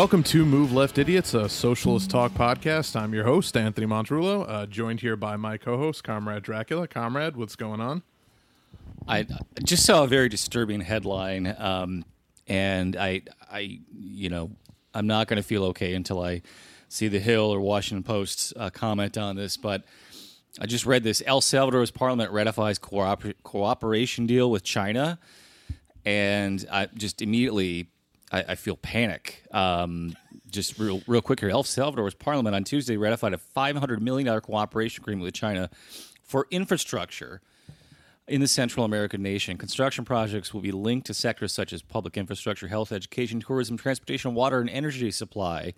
Welcome to Move Left Idiots, a socialist talk podcast. I'm your host, Anthony Montrullo, uh, joined here by my co host, Comrade Dracula. Comrade, what's going on? I just saw a very disturbing headline, um, and I, I, you know, I'm not going to feel okay until I see the Hill or Washington Post uh, comment on this. But I just read this: El Salvador's parliament ratifies cooper- cooperation deal with China, and I just immediately I, I feel panic. Um, just real, real quick here: El Salvador's parliament on Tuesday ratified a 500 million dollar cooperation agreement with China for infrastructure in the Central American nation. Construction projects will be linked to sectors such as public infrastructure, health, education, tourism, transportation, water, and energy supply.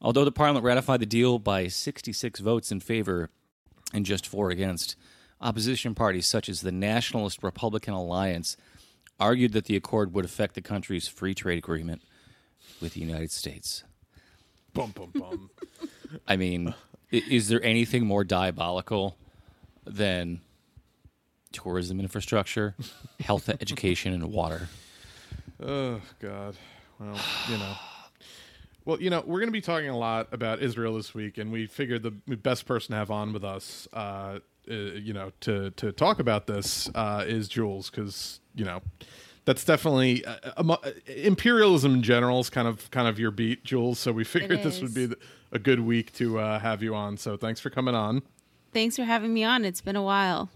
Although the parliament ratified the deal by 66 votes in favor and just four against, opposition parties such as the Nationalist Republican Alliance argued that the accord would affect the country's free trade agreement with the United States. Bum, bum, bum. I mean, is there anything more diabolical than tourism infrastructure, health, education, and water? oh, God. Well, you know. Well, you know, we're going to be talking a lot about Israel this week, and we figured the best person to have on with us, uh, uh, you know, to to talk about this uh, is Jules, because you know, that's definitely uh, uh, imperialism in general is kind of kind of your beat, Jules. So we figured this would be a good week to uh, have you on. So thanks for coming on. Thanks for having me on. It's been a while.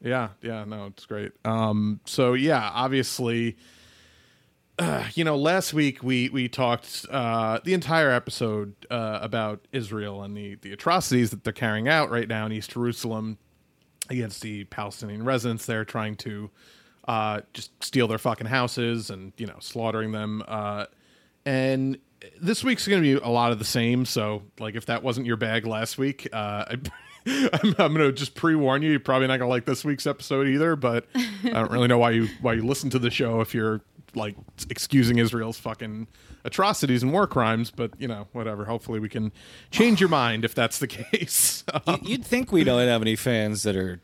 Yeah, yeah, no, it's great. Um, so yeah, obviously, uh, you know, last week we we talked uh, the entire episode uh, about Israel and the the atrocities that they're carrying out right now in East Jerusalem against the Palestinian residents there, trying to uh, just steal their fucking houses and you know slaughtering them. Uh, and this week's going to be a lot of the same. So, like, if that wasn't your bag last week, uh, I, I'm, I'm going to just pre warn you. You're probably not going to like this week's episode either. But I don't really know why you why you listen to the show if you're like excusing Israel's fucking atrocities and war crimes. But you know, whatever. Hopefully, we can change your mind if that's the case. Um, You'd think we don't have any fans that are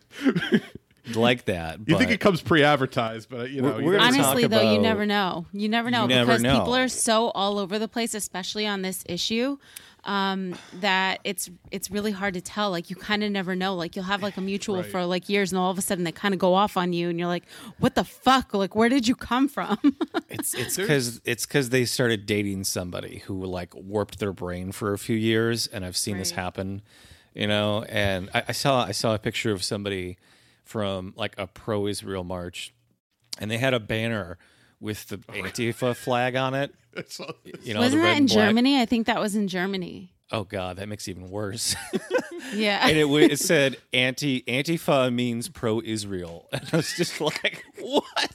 like that. you think it comes pre-advertised, but you know, We're- we're never- Honestly, talk though, you never know. You never know You never because know. people are so all over the place, especially on this issue, um, that it's it's really hard to tell. Like you kind of never know. Like you'll have like a mutual Right. for like years, and all of a sudden they kind of go off on you, and you're like, "What the fuck? Like where did you come from?" It's it's because it's because they started dating somebody who like warped their brain for a few years, and I've seen this happen, you know. And I, I saw I saw a picture of somebody from like a pro-Israel march, and they had a banner with the Antifa flag on it. You know, Wasn't that in. Germany? I think that was in Germany. Oh God, that makes it even worse. Yeah. and it, wa- it said anti Antifa means pro-Israel, and I was just like, what?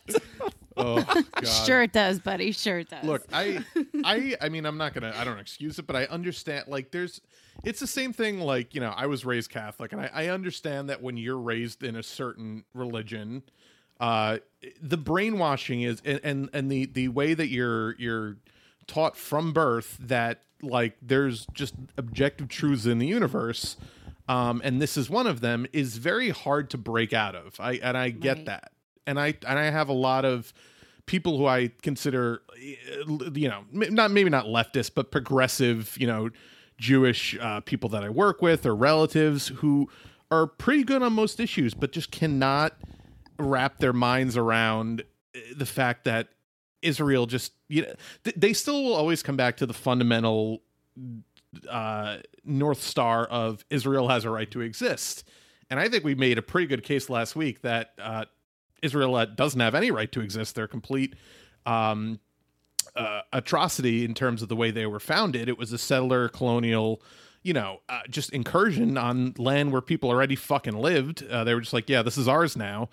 oh, God. sure it does, buddy. Sure it does. Look, I, I, I mean, I'm not gonna, I don't excuse it, but I understand. Like, there's, it's the same thing. Like, you know, I was raised Catholic, and I, I understand that when you're raised in a certain religion, uh, the brainwashing is, and and, and the the way that you're you're taught from birth that like there's just objective truths in the universe. Um, and this is one of them is very hard to break out of. I and I get Right. that, and I and I have a lot of people who I consider, uh, you know, not maybe not leftist, but progressive, you know, Jewish uh, people that I work with or relatives who are pretty good on most issues, but just cannot wrap their minds around uh, the fact that Israel just, you know, th- they still will always come back to the fundamental uh, North Star of Israel has a right to exist. And I think we made a pretty good case last week that uh, Israel uh, doesn't have any right to exist. They're complete um, uh, atrocity in terms of the way they were founded. It was a settler colonial, you know, uh, just incursion on land where people already fucking lived. Uh, they were just like, yeah, this is ours now.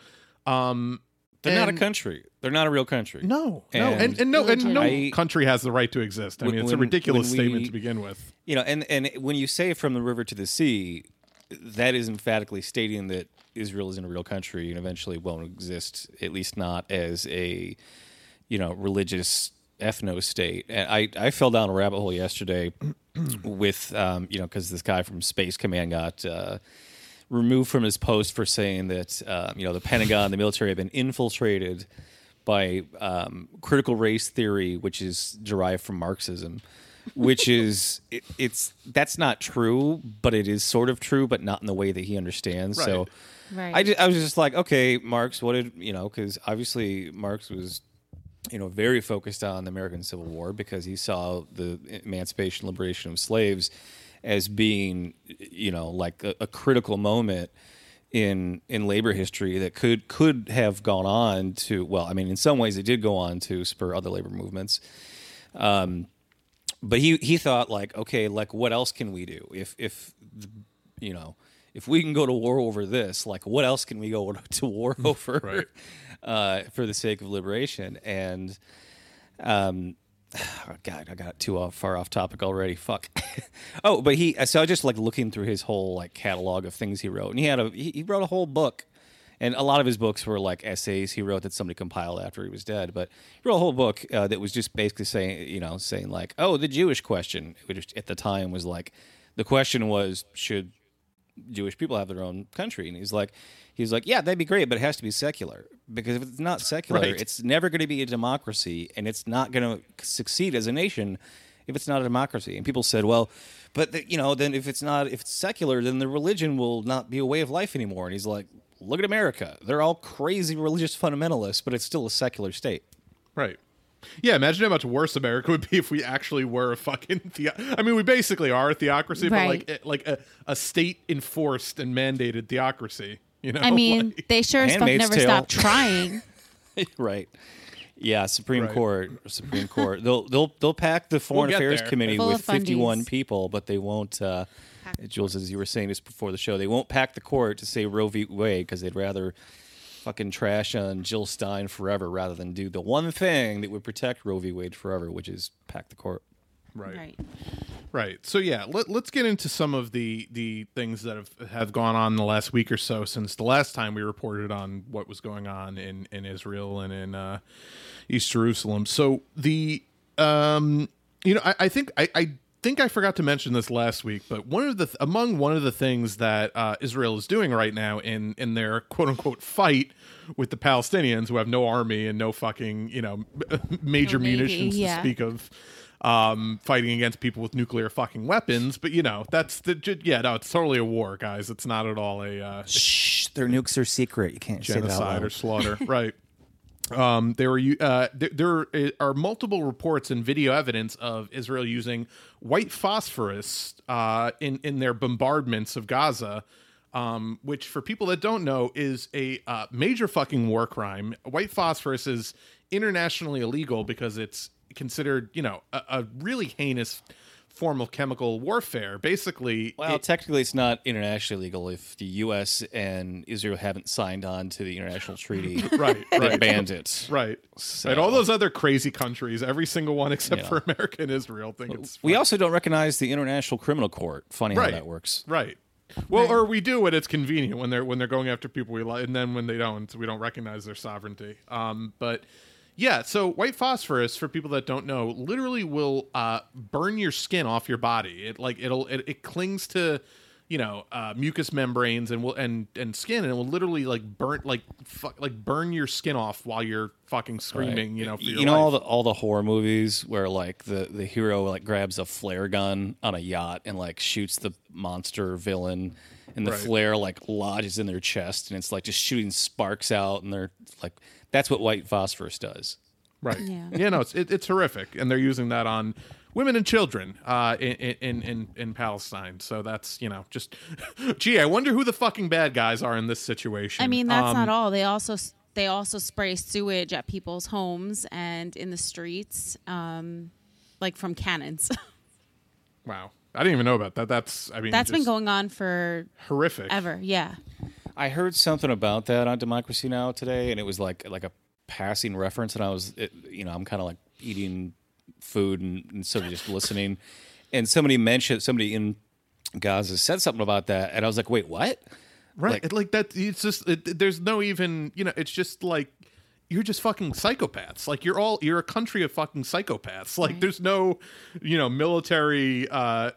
Um, They're not a country. They're not a real country. No, no, and, And- and no, and no I- country has the right to exist. I mean, When- it's a ridiculous when statement to begin with. You know, and and when you say from the river to the sea, that is emphatically stating that Israel isn't a real country and eventually won't exist, at least not as a you know religious ethno state. And I I fell down a rabbit hole yesterday with um, you know because this guy from Space Command got. Uh, removed from his post for saying that um, you know the Pentagon, the military have been infiltrated by um, critical race theory, which is derived from Marxism. which is it, it's that's not true, but it is sort of true, but not in the way that he understands. So. Right. Right. I, ju- I was just like, okay, Marx, what did you know? Because obviously Marx was, you know, very focused on the American Civil War because he saw the emancipation, liberation of slaves as being, you know, like a, a critical moment in in labor history that could could have gone on to. Well, I mean, in some ways, it did go on to spur other labor movements. Um, but he he thought like, okay, like what else can we do if if you know if we can go to war over this, like what else can we go to war over Right. Uh, for the sake of liberation? And um, oh God, I got too off, far off topic already. Fuck. oh, but he so I was just like looking through his whole like catalog of things he wrote, and he had a he, he wrote a whole book. And a lot of his books were like essays he wrote that somebody compiled after he was dead. But he wrote a whole book uh, that was just basically saying, you know, saying like, oh, the Jewish question, which at the time was like, the question was, should Jewish people have their own country? And he's like, he's like, yeah, that'd be great, but it has to be secular because if it's not secular, Right. it's never going to be a democracy, and it's not going to succeed as a nation if it's not a democracy. And people said, well, but the, you know, then if it's not, if it's secular, then the religion will not be a way of life anymore. And he's like, look at America; they're all crazy religious fundamentalists, but it's still a secular state. Right. Yeah, imagine how much worse America would be if we actually were a fucking theo- I mean, we basically are a theocracy, but like like a, a state enforced and mandated theocracy. You know, I mean, Like- they sure as fuck never Tale. stop trying. right. Yeah, Supreme Right. Court, Supreme Court. They'll they'll they'll pack the Foreign get Affairs there. Committee Full with 51 people, but they won't. Uh, Jules, as you were saying just before the show, they won't pack the court to say Roe v. Wade because they'd rather fucking trash on Jill Stein forever rather than do the one thing that would protect Roe v. Wade forever, which is pack the court. right. right. Right. So yeah, let, let's get into some of the the things that have have gone on the last week or so since the last time we reported on what was going on in in Israel and in uh, East Jerusalem. So the um you know I, I think I, I think I forgot to mention this last week, but one of the among one of the things that uh, Israel is doing right now in in their quote unquote fight with the Palestinians who have no army and no fucking you know major No munitions yeah. to speak of um, fighting against people with nuclear fucking weapons. But you know, that's the yeah, no, it's totally a war, guys. It's not at all a uh, Shh, their nukes are secret. You can't say that genocide or slaughter, right? Um, there uh, there, there are multiple reports and video evidence of Israel using white phosphorus uh, in in their bombardments of Gaza, um, which for people that don't know is a uh, major fucking war crime. White phosphorus is internationally illegal because it's considered you know a, a really heinous form of chemical warfare. Basically, Well, it- technically, it's not internationally legal if the U.S. and Israel haven't signed on to the international treaty right, that right. banned it. Right. So- right. All those other crazy countries, every single one except Yeah. for America and Israel, think it's We also don't recognize the International Criminal Court. Funny Right. how that works. right. Well, Right. or we do when it's convenient when they're when they're going after people we like, and then when they don't, we don't recognize their sovereignty. Um, but yeah, so white phosphorus for people that don't know, literally will uh, burn your skin off your body. It like it'll it, it clings to you know uh, mucous membranes and will and and skin and it will literally like burn like fuck like burn your skin off while you're fucking screaming. You know, for your you know all the all the horror movies where like the the hero like grabs a flare gun on a yacht and like shoots the monster villain, and the Right. flare like lodges in their chest, and it's like just shooting sparks out, and they're like that's what white phosphorus does. Right. Yeah. Yeah. no, it's it, it's horrific, and they're using that on women and children uh, in, in in in Palestine. So that's you know just, gee, I wonder who the fucking bad guys are in this situation. I mean, that's Um, not all. They also they also spray sewage at people's homes and in the streets, um, like from cannons. Wow, I didn't even know about that. That's I mean, That's been going on for horrific. ever. Yeah. I heard something about that on Democracy Now today, and it was like like a passing reference, and I was, it, you know, I'm kind of like eating food and, and sort of just listening, and somebody mentioned somebody in Gaza said something about that, and I was like, wait, what? Right. Like- Like, like that. It's just it, there's no even you know. It's just like you're just fucking psychopaths. Like you're all you're a country of fucking psychopaths. Like Right. there's no you know military uh,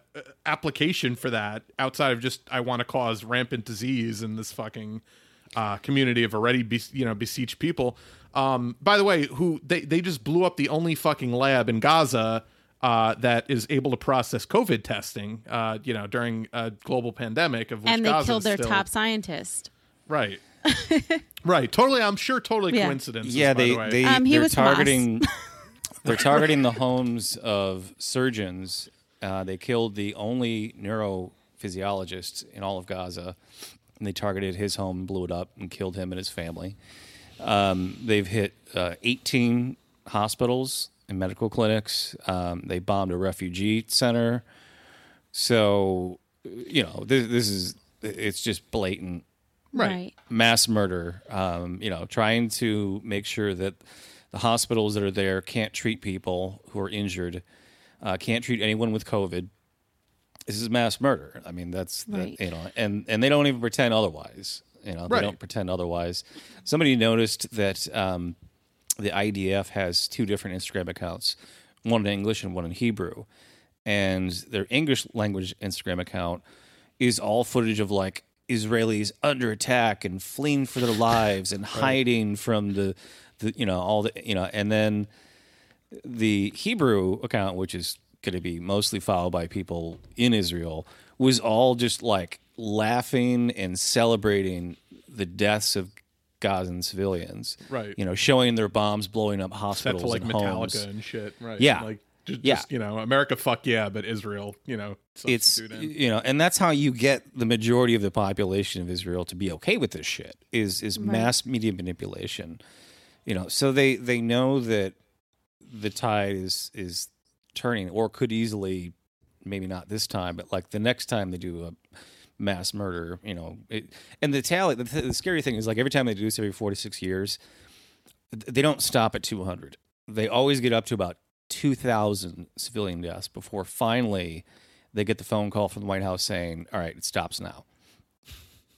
application for that outside of just I want to cause rampant disease in this fucking uh, community of already be, you know besieged people. Um, by the way, who they they just blew up the only fucking lab in Gaza. uh, that is able to process COVID testing, uh, you know, during a global pandemic of which and they Gaza killed their still- top scientist. Right. right. Totally. I'm sure. Totally Yeah. coincidence. Yeah, they the they Um, he they're was targeting they're targeting the homes of surgeons. Uh, they killed the only neurophysiologist in all of Gaza, and they targeted his home, blew it up, and killed him and his family. Um, they've hit uh, 18 hospitals and medical clinics. Um, they bombed a refugee center. So, you know, this, this is it's just blatant Right. mass murder. Um, you know, trying to make sure that the hospitals that are there can't treat people who are injured, uh, can't treat anyone with COVID. This is mass murder. I mean, that's that- Right. you know, and and they don't even pretend otherwise. You know, Right. they don't pretend otherwise. Somebody noticed that um, the IDF has two different Instagram accounts, one in English and one in Hebrew, and their English language Instagram account is all footage of like Israelis under attack and fleeing for their lives and hiding from the, the you know all the you know and then the Hebrew account which is going to be mostly followed by people in Israel was all just like laughing and celebrating the deaths of Gazan civilians Right. you know showing their bombs blowing up hospitals to like and Metallica homes and shit. Right. Yeah. Like just, Yeah. just you know, America, fuck yeah, but Israel, you know, it's in. you know and that's how you get the majority of the population of Israel to be okay with this shit is is mass media manipulation you know so they they know that the tide is is turning or could easily maybe not this time but like the next time they do a mass murder you know it, and the tally the, the scary thing is like every time they do this every 46 years they don't stop at 200 they always get up to about 2000 civilian deaths before finally they get the phone call from the White House saying, "All right, it stops now."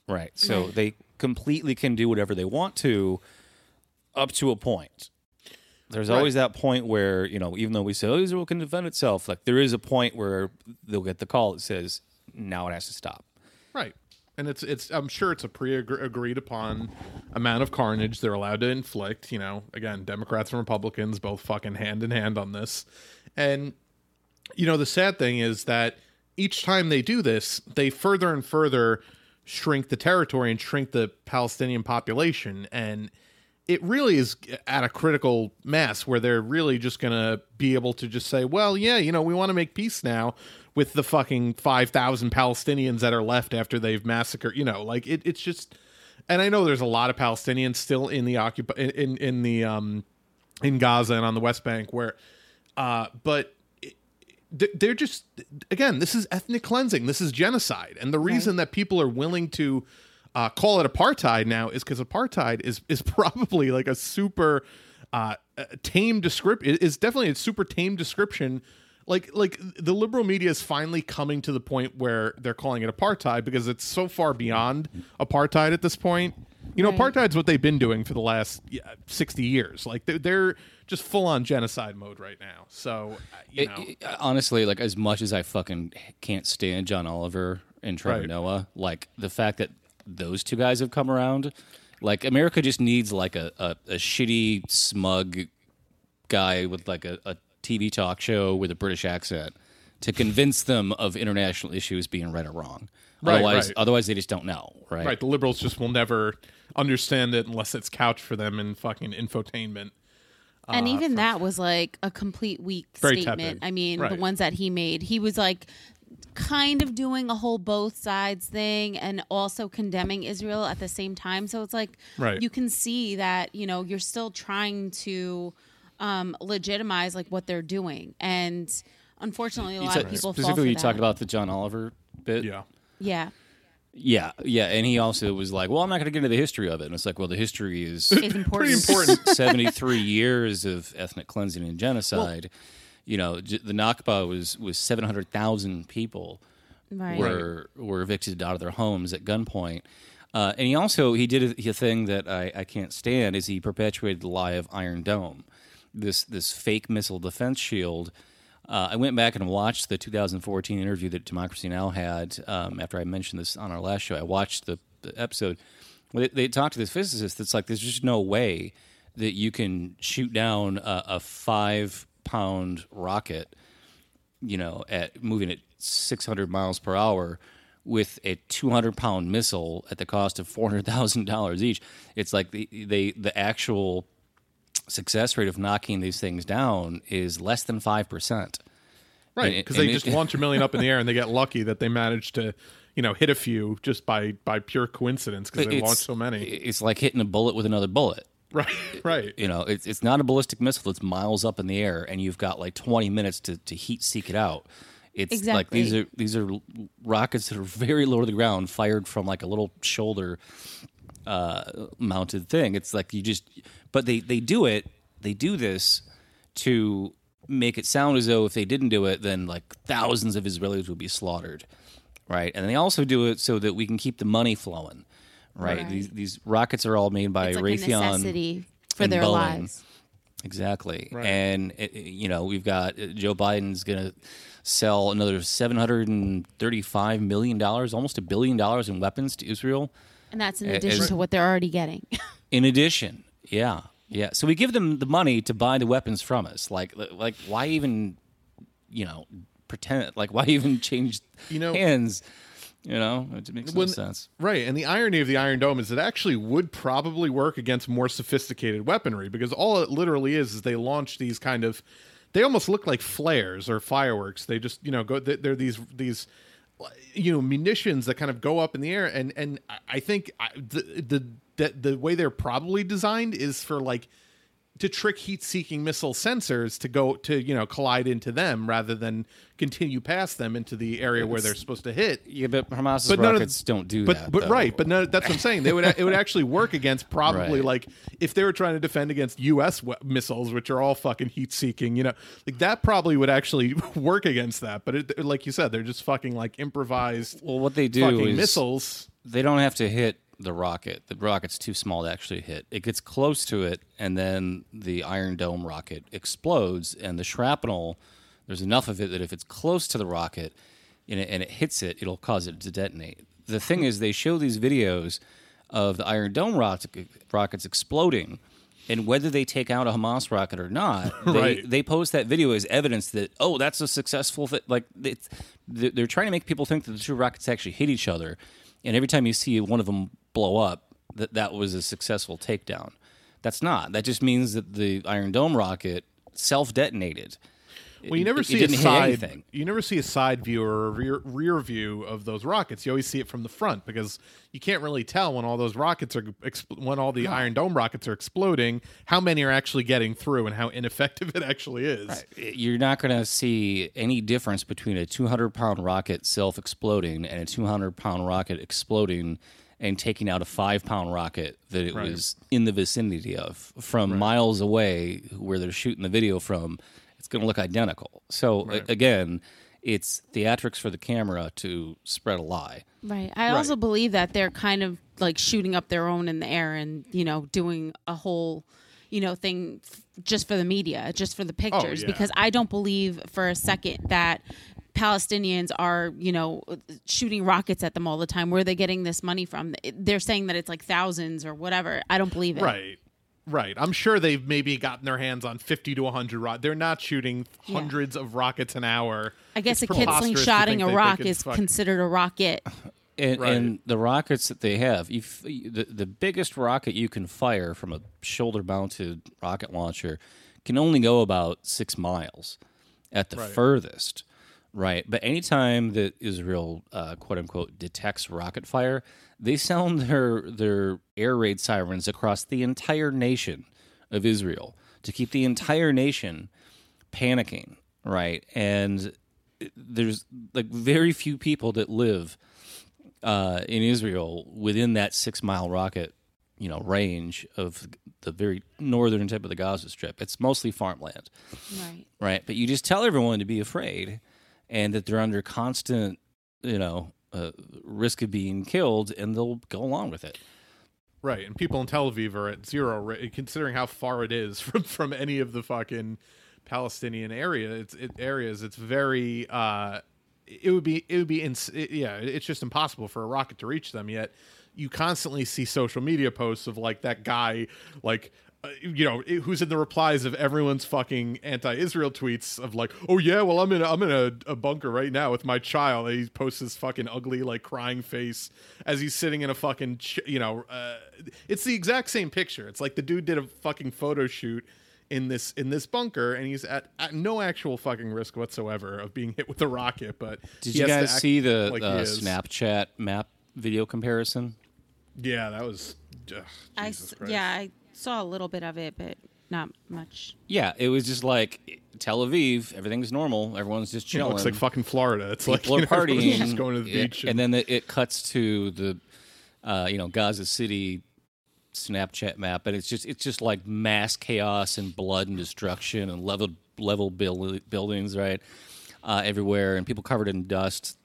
Right. So they completely can do whatever they want to up to a point. There's Right. always that point where, you know, even though we say oh, Israel can defend itself, like there is a point where they'll get the call that says, now it has to stop. Right. And it's it's I'm sure it's a pre agreed upon amount of carnage they're allowed to inflict, you know, again, Democrats and Republicans both fucking hand in hand on this. And you know, the sad thing is that each time they do this, they further and further shrink the territory and shrink the Palestinian population and it really is at a critical mass where they're really just going to be able to just say, well, yeah, you know, we want to make peace now with the fucking 5,000 Palestinians that are left after they've massacred, you know, like it, it's just, and I know there's a lot of Palestinians still in the occup in, in, in the, um, in Gaza and on the West Bank where, uh, but th- they're just again this is ethnic cleansing. This is genocide. And the reason that people are willing to uh, call it apartheid now is because apartheid is is probably like a super uh, uh, tame description is definitely a super tame description like like the liberal media is finally coming to the point where they're calling it apartheid because it's so far beyond apartheid at this point you know Right. apartheid's what they've been doing for the last yeah, 60 years like they're, they're just full on genocide mode right now so uh, you It- know it- honestly, like as much as I fucking can't stand John Oliver and Trevor Right. Noah, like the fact that those two guys have come around, like America just needs like a, a, a shitty, smug guy with like a, a TV talk show with a British accent to convince them of international issues being right or wrong. Right, otherwise, right. otherwise they just don't know, right? Right, the liberals just will never understand it unless it's couched for them in fucking infotainment. and uh, even that was like a complete weak statement. tepid. I mean, Right. the ones that he made, he was like kind of doing a whole both sides thing and also condemning Israel at the same time. So it's like Right. you can see that, you know, you're still trying to um, legitimize like what they're doing. And unfortunately, a lot ta- of people specifically, you that. talked about the John Oliver bit. Yeah. yeah. Yeah, yeah, and he also was like, "Well, I'm not going to get into the history of it." And it's like, "Well, the history is It's important. important. 73 years of ethnic cleansing and genocide. you know, j- the Nakba was was 700,000 people Right. were were evicted out of their homes at gunpoint. Uh, and he also he did a, a thing that I, I can't stand is he perpetuated the lie of Iron Dome, this this fake missile defense shield. Uh, I went back and watched the 2014 interview that Democracy Now had um, after I mentioned this on our last show. I watched the, the episode. They, they talked to this physicist that's like, there's just no way that you can shoot down a, a five pound rocket you know, at moving at 600 miles per hour with a 200 pound missile at the cost of $400,000 each. It's like the, they, the actual success rate of knocking these things down is less than 5%. Right, because they it- just launch a million up in the air and they get lucky that they managed to, you know, hit a few just by by pure coincidence because they It's- launched so many. It's like hitting a bullet with another bullet. Right, right. You know, it's it's not a ballistic missile that's miles up in the air, and you've got like 20 minutes to, to heat seek it out. It's like these are these are rockets that are very low to the ground, fired from like a little shoulder uh, mounted thing. It's like you just, but they they do it. They do this to make it sound as though if they didn't do it, then like thousands of Israelis would be slaughtered, right? And they also do it so that we can keep the money flowing, right? Right. These these rockets are all made by It's like Raytheon. a necessity for and their Boeing. lives. Exactly. Right. And, it, it- you know, we've got uh, Joe Biden's going to sell another $735 million, almost a billion dollars in weapons to Israel. And that's in addition eh, to what they're already getting. In addition, yeah. Yeah. So we give them the money to buy the weapons from us. Like, like why even, you know, pretend, like, why even change You know- hands? You know, it makes no sense. Right, and the irony of the Iron Dome is it actually would probably work against more sophisticated weaponry because all it literally is is they launch these kind of, they almost look like flares or fireworks. They just you know go they're these these, you know munitions that kind of go up in the air. And and I- think the the the, the way they're probably designed is for like to trick heat-seeking missile sensors to go to you know collide into them rather than continue past them into the area where they're supposed to hit Yeah, but Hamas's but none of- rockets don't do but, that. But though. right, but no, that's what I'm saying. They would it would actually work against probably Right. like if they were trying to defend against U.S. missiles, which are all fucking heat seeking. You know, like that probably would actually work against that. But it, like you said, they're just fucking like improvised Well, what they do fucking is missiles. they don't have to hit the rocket. The rocket's too small to actually hit. It gets close to it, and then the Iron Dome rocket explodes, and the shrapnel. There's enough of it that if it's close to the rocket and it, and it hits it, it'll cause it to detonate. The thing is, they show these videos of the Iron Dome rocket, rockets exploding, and whether they take out a Hamas rocket or not, they, Right. they post that video as evidence that oh, that's a successful. Th-. Like they're trying to make people think that the two rockets actually hit each other, and every time you see one of them blow up, that that was a successful takedown. That's not. That just means that the Iron Dome rocket self detonated. Well, you never it see a didn't hit side. You never see a side view or a rear, rear view of those rockets. You always see it from the front because you can't really tell when all those rockets are expl- when all the Iron Dome rockets are exploding how many are actually getting through and how ineffective it actually is. You're not going to see any difference between a 200 pound rocket self exploding and a 200 pound rocket exploding and taking out a five pound rocket that it Right. was in the vicinity of from miles away where they're shooting the video from. It's going to look identical. So a- again, it's theatrics for the camera to spread a lie. Right. I also believe that they're kind of like shooting up their own in the air and, you know, doing a whole, you know, thing f- just for the media, just for the oh, pictures. yeah. Because I don't believe for a second that Palestinians are, you know, shooting rockets at them all the time. Where are they getting this money from? They're saying that it's like thousands or whatever. I don't believe it. Right. Right. I'm sure they've maybe gotten their hands on 50 to 100 rockets. They're not shooting hundreds of rockets an hour. I guess It's a kid preposterous to slingshotting a rock is fuck- considered a rocket. And, Right. and the rockets that they have, if the the biggest rocket you can fire from a shoulder mounted rocket launcher can only go about six miles at the furthest, right? But anytime that Israel, uh, quote unquote, detects rocket fire, they sound their their air raid sirens across the entire nation of Israel to keep the entire nation panicking, right? And there's like very few people that live uh, in Israel within that six mile rocket, you know, range of the very northern tip of the Gaza Strip. It's mostly farmland, Right. right? But you just tell everyone to be afraid and that they're under constant, you know, uh, risk of being killed, and they'll go along with it. Right. And people in Tel Aviv are at zero, considering how far it is from, from any of the fucking Palestinian area. It's it, areas. It's very. Uh, it would be. It would be. Ins- it, yeah. It's just impossible for a rocket to reach them. Yet, you constantly see social media posts of like that guy, like uh, you know, who's in the replies of everyone's fucking anti-Israel tweets of like, oh yeah, well I'm in a, I'm in a, a bunker right now with my child. And he posts his fucking ugly like crying face as he's sitting in a fucking, ch- you know, uh, it's the exact same picture. It's like the dude did a fucking photo shoot in this in this bunker and he's at, at no actual fucking risk whatsoever of being hit with a rocket. But Did you guys act see the like uh. Snapchat map video comparison? Yeah, that was. Ugh, I Jesus s- Christ. yeah, I saw a little bit of it, but not much. Yeah, it was just like Tel Aviv. Everything's normal. Everyone's just chilling. It looks like fucking Florida. It's like People you know, partying, just going to the Yeah, beach, and then the, it cuts to the, uh, you know, Gaza City Snapchat map, and it's just it's just like mass chaos and blood and destruction and level level build, buildings right uh, everywhere, and people covered in dust.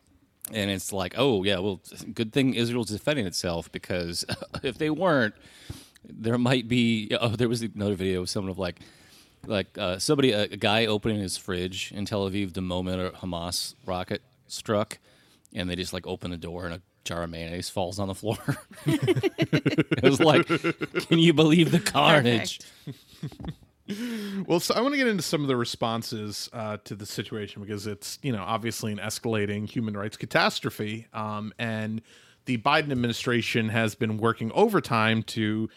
And it's like, oh yeah, well, good thing Israel's defending itself because if they weren't, there might be. Oh, there was another video of someone of like, like uh, somebody, a, a guy opening his fridge in Tel Aviv the moment a Hamas rocket struck, and they just like open the door and a jar of mayonnaise falls on the floor. it was like, can you believe the carnage? Well, so I want to get into some of the responses uh, to the situation because it's you know obviously an escalating human rights catastrophe, um, and the Biden administration has been working overtime to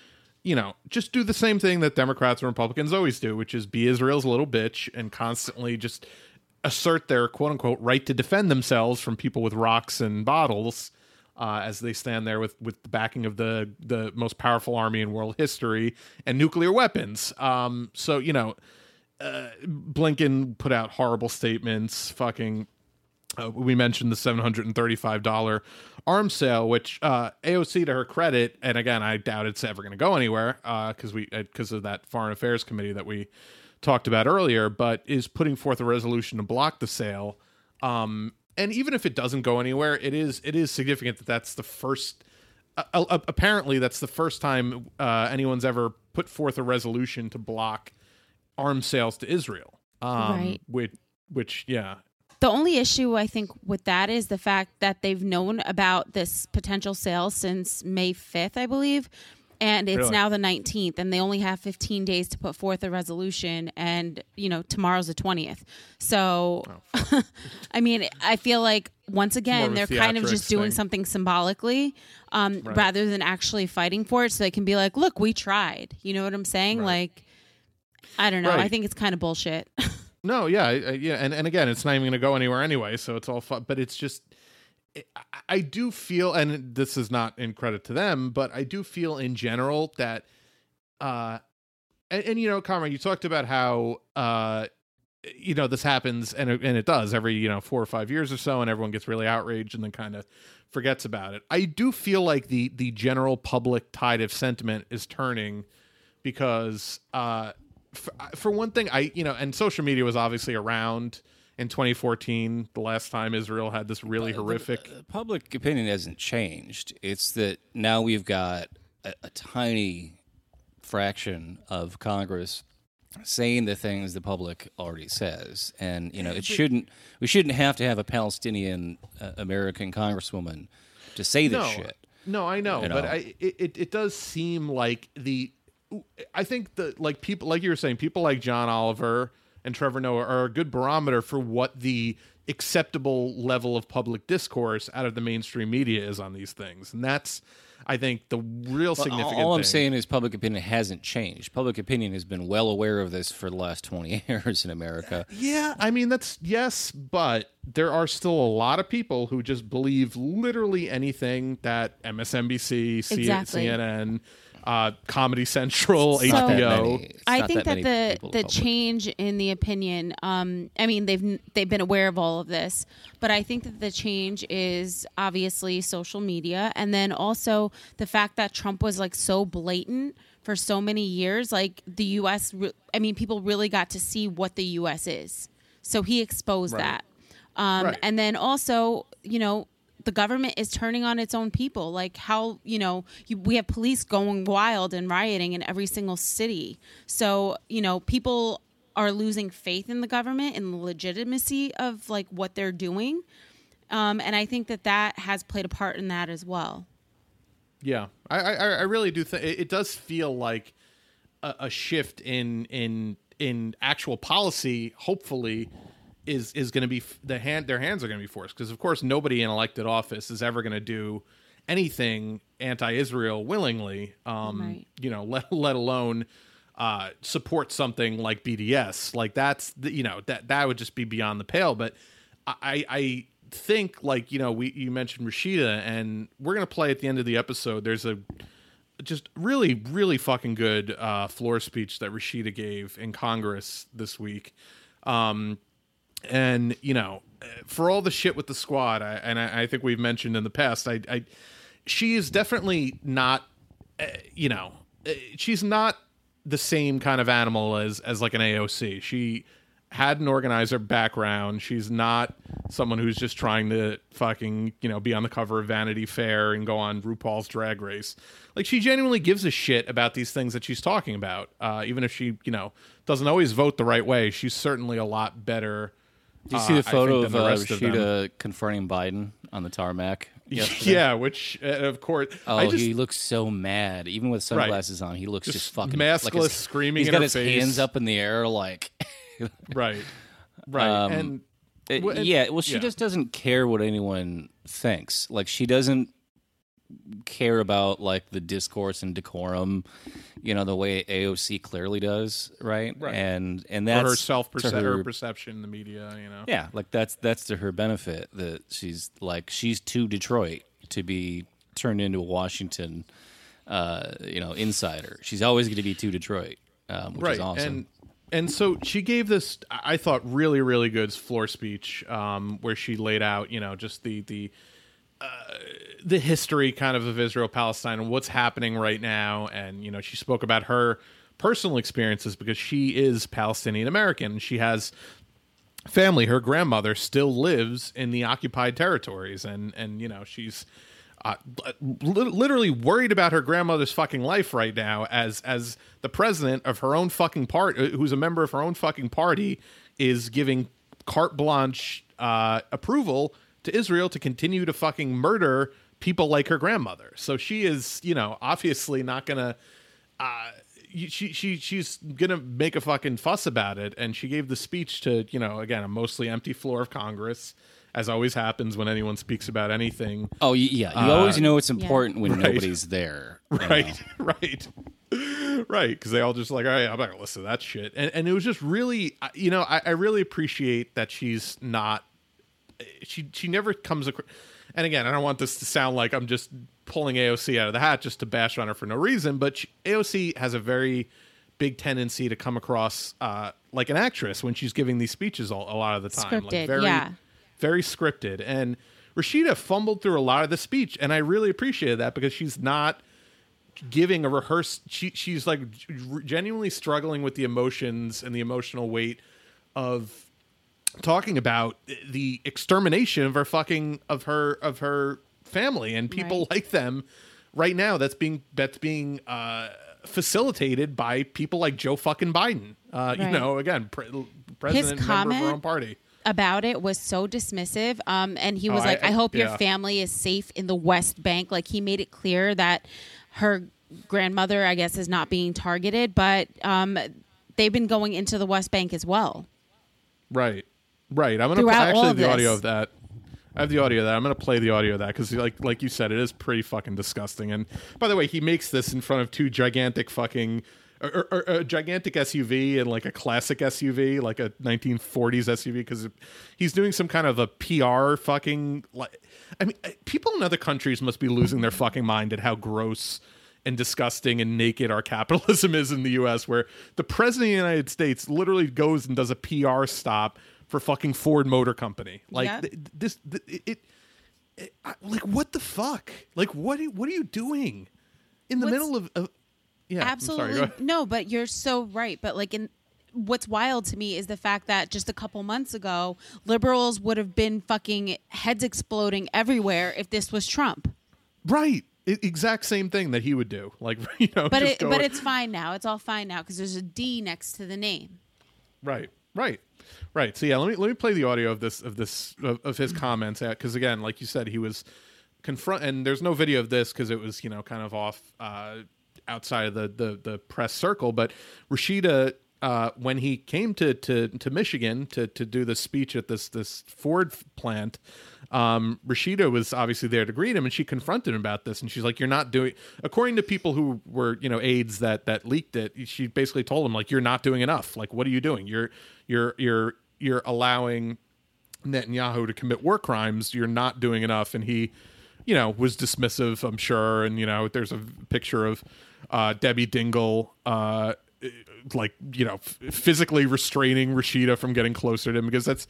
you know, just do the same thing that Democrats and Republicans always do, which is be Israel's little bitch and constantly just assert their quote unquote right to defend themselves from people with rocks and bottles uh, as they stand there with, with the backing of the, the most powerful army in world history and nuclear weapons. Um, so, you know, uh, Blinken put out horrible statements, fucking. Uh, we mentioned the $735 arms sale, which uh, AOC, to her credit, and again, I doubt it's ever going to go anywhere because we because of that foreign affairs committee that we talked about earlier, but is putting forth a resolution to block the sale. Um, and even if it doesn't go anywhere, it is it is significant that that's the first. Uh, uh, apparently, that's the first time uh, anyone's ever put forth a resolution to block arms sales to Israel. Um, Right. Which, which, yeah, The only issue I think with that is the fact that they've known about this potential sale since May 5th, I believe. And it's Really? now the 19th, and they only have 15 days to put forth a resolution. And, you know, tomorrow's the 20th. So, I mean, I feel like once again, they're kind of just doing thing. something symbolically um, rather than actually fighting for it. So they can be like, look, we tried. You know what I'm saying? Like, I don't know. I think it's kind of bullshit. No, yeah, yeah, and and again, it's not even going to go anywhere anyway, so it's all fun. But it's just, I- do feel, and this is not in credit to them, but I do feel in general that, uh, and, and you know, Comrade, you talked about how, uh, you know, this happens, and it, and it does every you know four or five years or so, and everyone gets really outraged and then kind of forgets about it. I do feel like the the general public tide of sentiment is turning because uh for, for one thing i you know and social media was obviously around in 2014 the last time israel had this really horrific Uh, public opinion hasn't changed. It's that now we've got a, a tiny fraction of Congress saying the things the public already says, and you know it shouldn't. We shouldn't have to have a Palestinian uh, American congresswoman to say this no shit. no i know You but i it, it, it does seem like the i think that like people like you were saying people like john oliver and trevor noah are a good barometer for what the acceptable level of public discourse out of the mainstream media is on these things and that's i think the real Well, significant all I'm thing. saying is public opinion hasn't changed. Public opinion has been well aware of this for the last 20 years in America. Yeah, I mean that's yes, but there are still a lot of people who just believe literally anything that MSNBC, Exactly. CNN, uh, Comedy Central, So- Not that HBO. many. I think that that, many the the public. change in the opinion. Um, I mean, they've they've been aware of all of this, but I think that the change is obviously social media, and then also the fact that Trump was like so blatant for so many years. Like the U.S. Re- I mean, people really got to see what the U.S. is, so he exposed Right. that. Um, Right. And then also, you know, the government is turning on its own people. Like how, you know, you, we have police going wild and rioting in every single city. So, you know, people are losing faith in the government and the legitimacy of like what they're doing. Um, and I think that that has played a part in that as well. Yeah, I, I, I really do think it, does feel like a, a shift in in in actual policy, hopefully, is is going to be the hand their hands are going to be forced because of course nobody in elected office is ever going to do anything anti-Israel willingly. Um, Right. You know, let let alone uh, support something like BDS. Like that's the, you know that that would just be beyond the pale. But I I think like you know we you mentioned Rashida and we're gonna play at the end of the episode. There's a just really really fucking good uh, floor speech that Rashida gave in Congress this week. Um, and you know, for all the shit with the squad, I, and I, I think we've mentioned in the past, I, I she is definitely not, uh, you know, uh, she's not the same kind of animal as as like an AOC. She had an organizer background. She's not someone who's just trying to fucking, you know, be on the cover of Vanity Fair and go on RuPaul's Drag Race. Like she genuinely gives a shit about these things that she's talking about. Uh, even if she, you know, doesn't always vote the right way, she's certainly a lot better. Did you uh, see the photo of the uh. Rashida confronting Biden on the tarmac? yesterday? Yeah, which uh, of course, Oh, I just, he looks so mad. Even with sunglasses on, he looks just, Just fucking maskless, like his- screaming He's in got his face. hands up in the air, like right, right, Um, and It- and- yeah, well, she yeah. just doesn't care what anyone thinks. Like, she doesn't care about like the discourse and decorum, you know, the way AOC clearly does, right? Right. And and or that's her self her perception in the media, you know. yeah, like that's that's to her benefit that she's like she's too Detroit to be turned into a Washington, uh, you know, insider. She's always going to be too Detroit, um, which right is awesome. and and so she gave this i thought really really good floor speech um where she laid out you know just the the the history kind of of israel palestine and what's happening right now. And you know she spoke about her personal experiences because she is palestinian american she has family. Her grandmother still lives in the occupied territories. And and you know she's uh, li- literally worried about her grandmother's fucking life right now as as the president of her own fucking part uh, who's a member of her own fucking party is giving carte blanche uh, approval to Israel to continue to fucking murder people like her grandmother. So she is, you know, obviously not gonna uh, she she she's gonna make a fucking fuss about it, and she gave the speech to you know again a mostly empty floor of Congress, as always happens when anyone speaks about anything. oh, yeah, you always know it's important when Uh, Right. nobody's there. Right, right, right. Because they all just like, all right, I'm not gonna listen to that shit. And and it was just really, you know, I, I really appreciate that she's not. She she never comes across. And again, I don't want this to sound like I'm just pulling AOC out of the hat just to bash on her for no reason. But she, AOC has a very big tendency to come across uh, like an actress when she's giving these speeches all, a lot of the time. Scripted, like very, yeah. very scripted. And Rashida fumbled through a lot of the speech, and I really appreciated that because she's not giving a rehearsed. She she's like genuinely struggling with the emotions and the emotional weight of talking about the extermination of her fucking of her of her family and people Right. like them right now that's being that's being uh facilitated by people like Joe fucking Biden uh you know again pre- president member of comment- her own party about it was so dismissive. Um, and he was Oh, like, I, hope your family is safe in the West Bank. Like he made it clear that her grandmother, I guess, is not being targeted, but um, they've been going into the West Bank as well. Right, right. I'm gonna play, actually the this. audio of that. I have the audio of that. I'm gonna play the audio of that because, like, like you said, it is pretty fucking disgusting. And by the way, he makes this in front of two gigantic fucking. Or, or- or a gigantic SUV and like a classic SUV, like a 1940s SUV, because he's doing some kind of a PR fucking. Like, I mean, people in other countries must be losing their fucking mind at how gross and disgusting and naked our capitalism is in the US where the president of the United States literally goes and does a PR stop for fucking Ford Motor Company. Like Yeah. th- this th- it, it, it I- like what the fuck? Like what are, what are you doing in the What's- middle of, of Yeah, sorry, Absolutely no, but you're so right. But like in what's wild to me is the fact that just a couple months ago, liberals would have been fucking heads exploding everywhere if this was Trump. Right. Exact same thing that he would do. Like you know, But it, but it's fine now. It's all fine now because there's a D next to the name. Right, right, right. So yeah, let me let me play the audio of this of this of, of his comments because again, like you said, he was confront and there's no video of this because it was you know kind of off uh, outside of the the, the press circle. But Rashida, uh, when he came to, to to Michigan to to do the speech at this this Ford plant, um, Rashida was obviously there to greet him, and she confronted him about this, and she's like, "You're not doing." According to people who were you know aides that that leaked it, she basically told him like, "You're not doing enough. Like, what are you doing? You're you're you're you're allowing." Netanyahu to commit war crimes, you're not doing enough. And he, you know, was dismissive, I'm sure. And, you know, there's a picture of uh, Debbie Dingell, uh, like, you know, f- physically restraining Rashida from getting closer to him because that's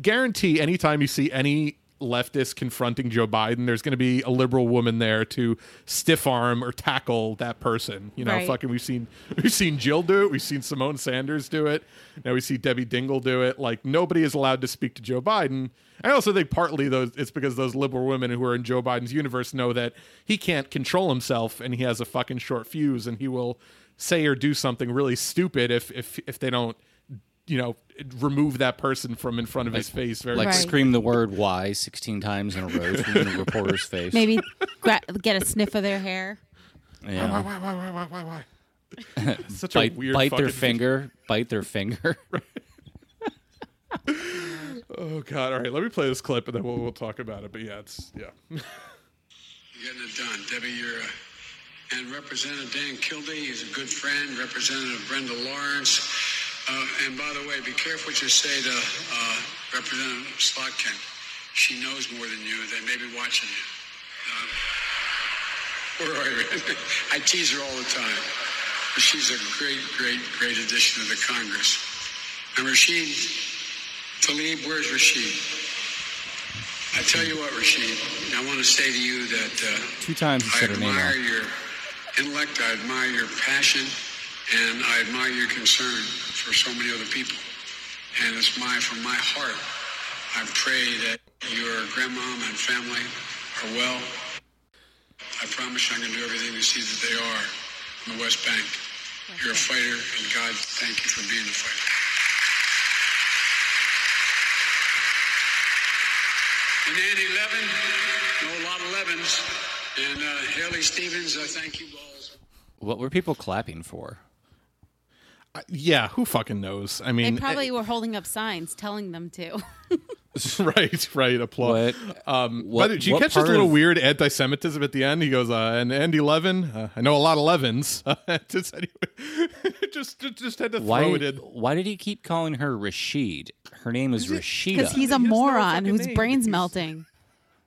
guarantee anytime you see any leftist confronting Joe Biden, there's going to be a liberal woman there to stiff arm or tackle that person. You know, Right. fucking we've seen we've seen Jill do it, we've seen Symone Sanders do it. Now we see Debbie Dingell do it. Like nobody is allowed to speak to Joe Biden. I also think partly those it's because those liberal women who are in Joe Biden's universe know that he can't control himself and he has a fucking short fuse and he will say or do something really stupid if if if they don't you know remove that person from in front of his face very Like Right. scream the word "why" sixteen times in a row in a reporter's face. Maybe gra- get a sniff of their hair. Yeah. why why why why why why why such a Bite, weird bite their fucking- finger. Bite their finger. oh god all right let me play this clip and then we'll, we'll talk about it but yeah it's yeah You're getting it done. Debbie, you're uh, and Representative Dan Kildee is a good friend. Representative Brenda Lawrence. Uh, and by the way, be careful what you say to uh, Representative Slotkin. She knows more than you. They may be watching you. Uh, where are you? I tease her all the time. She's a great, great, great addition to the Congress. And Rashid Tlaib, where's Rashid? I tell you what, Rashid, I want to say to you that uh, Two times I said her name admire your intellect, I admire your passion, and I admire your concern for so many other people. And it's my from my heart. I pray that your grandmom and family are well. I promise you I'm going to do everything to see that they are on the West Bank. You're a fighter, and God, thank you for being a fighter. And Andy Levin, know a lot of Levins, and uh, Haley Stevens, I thank you all. What were people clapping for? Yeah who fucking knows i mean, They mean probably were holding up signs telling them to. right right applaud What? um what- but did you what catch this little of- weird anti-semitism at the end he goes uh and andy levin uh, i know a lot of levins just anyway just, just just had to Why? throw it in Why did he keep calling her Rashid? Her name is Rashida. Because he's a He has no moron whose name. brain's He's- melting.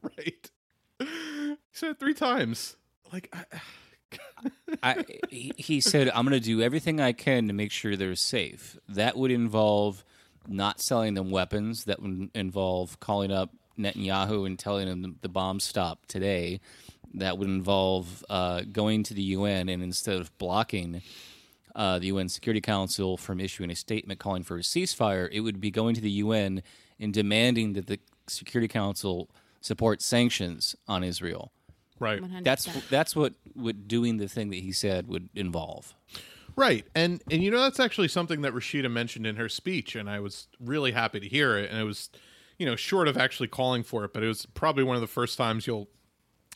right he said it three times like I, I, he said, "I'm going to do everything I can to make sure they're safe." That would involve not selling them weapons. That would involve calling up Netanyahu and telling him the, the bomb stop today. That would involve uh, going to the UN and instead of blocking uh, the UN Security Council from issuing a statement calling for a ceasefire, it would be going to the UN and demanding that the Security Council support sanctions on Israel. Right 100%. That's that's what what doing the thing that he said would involve. Right. And and you know that's actually something that Rashida mentioned in her speech and I was really happy to hear it and it was you know short of actually calling for it but it was probably one of the first times you'll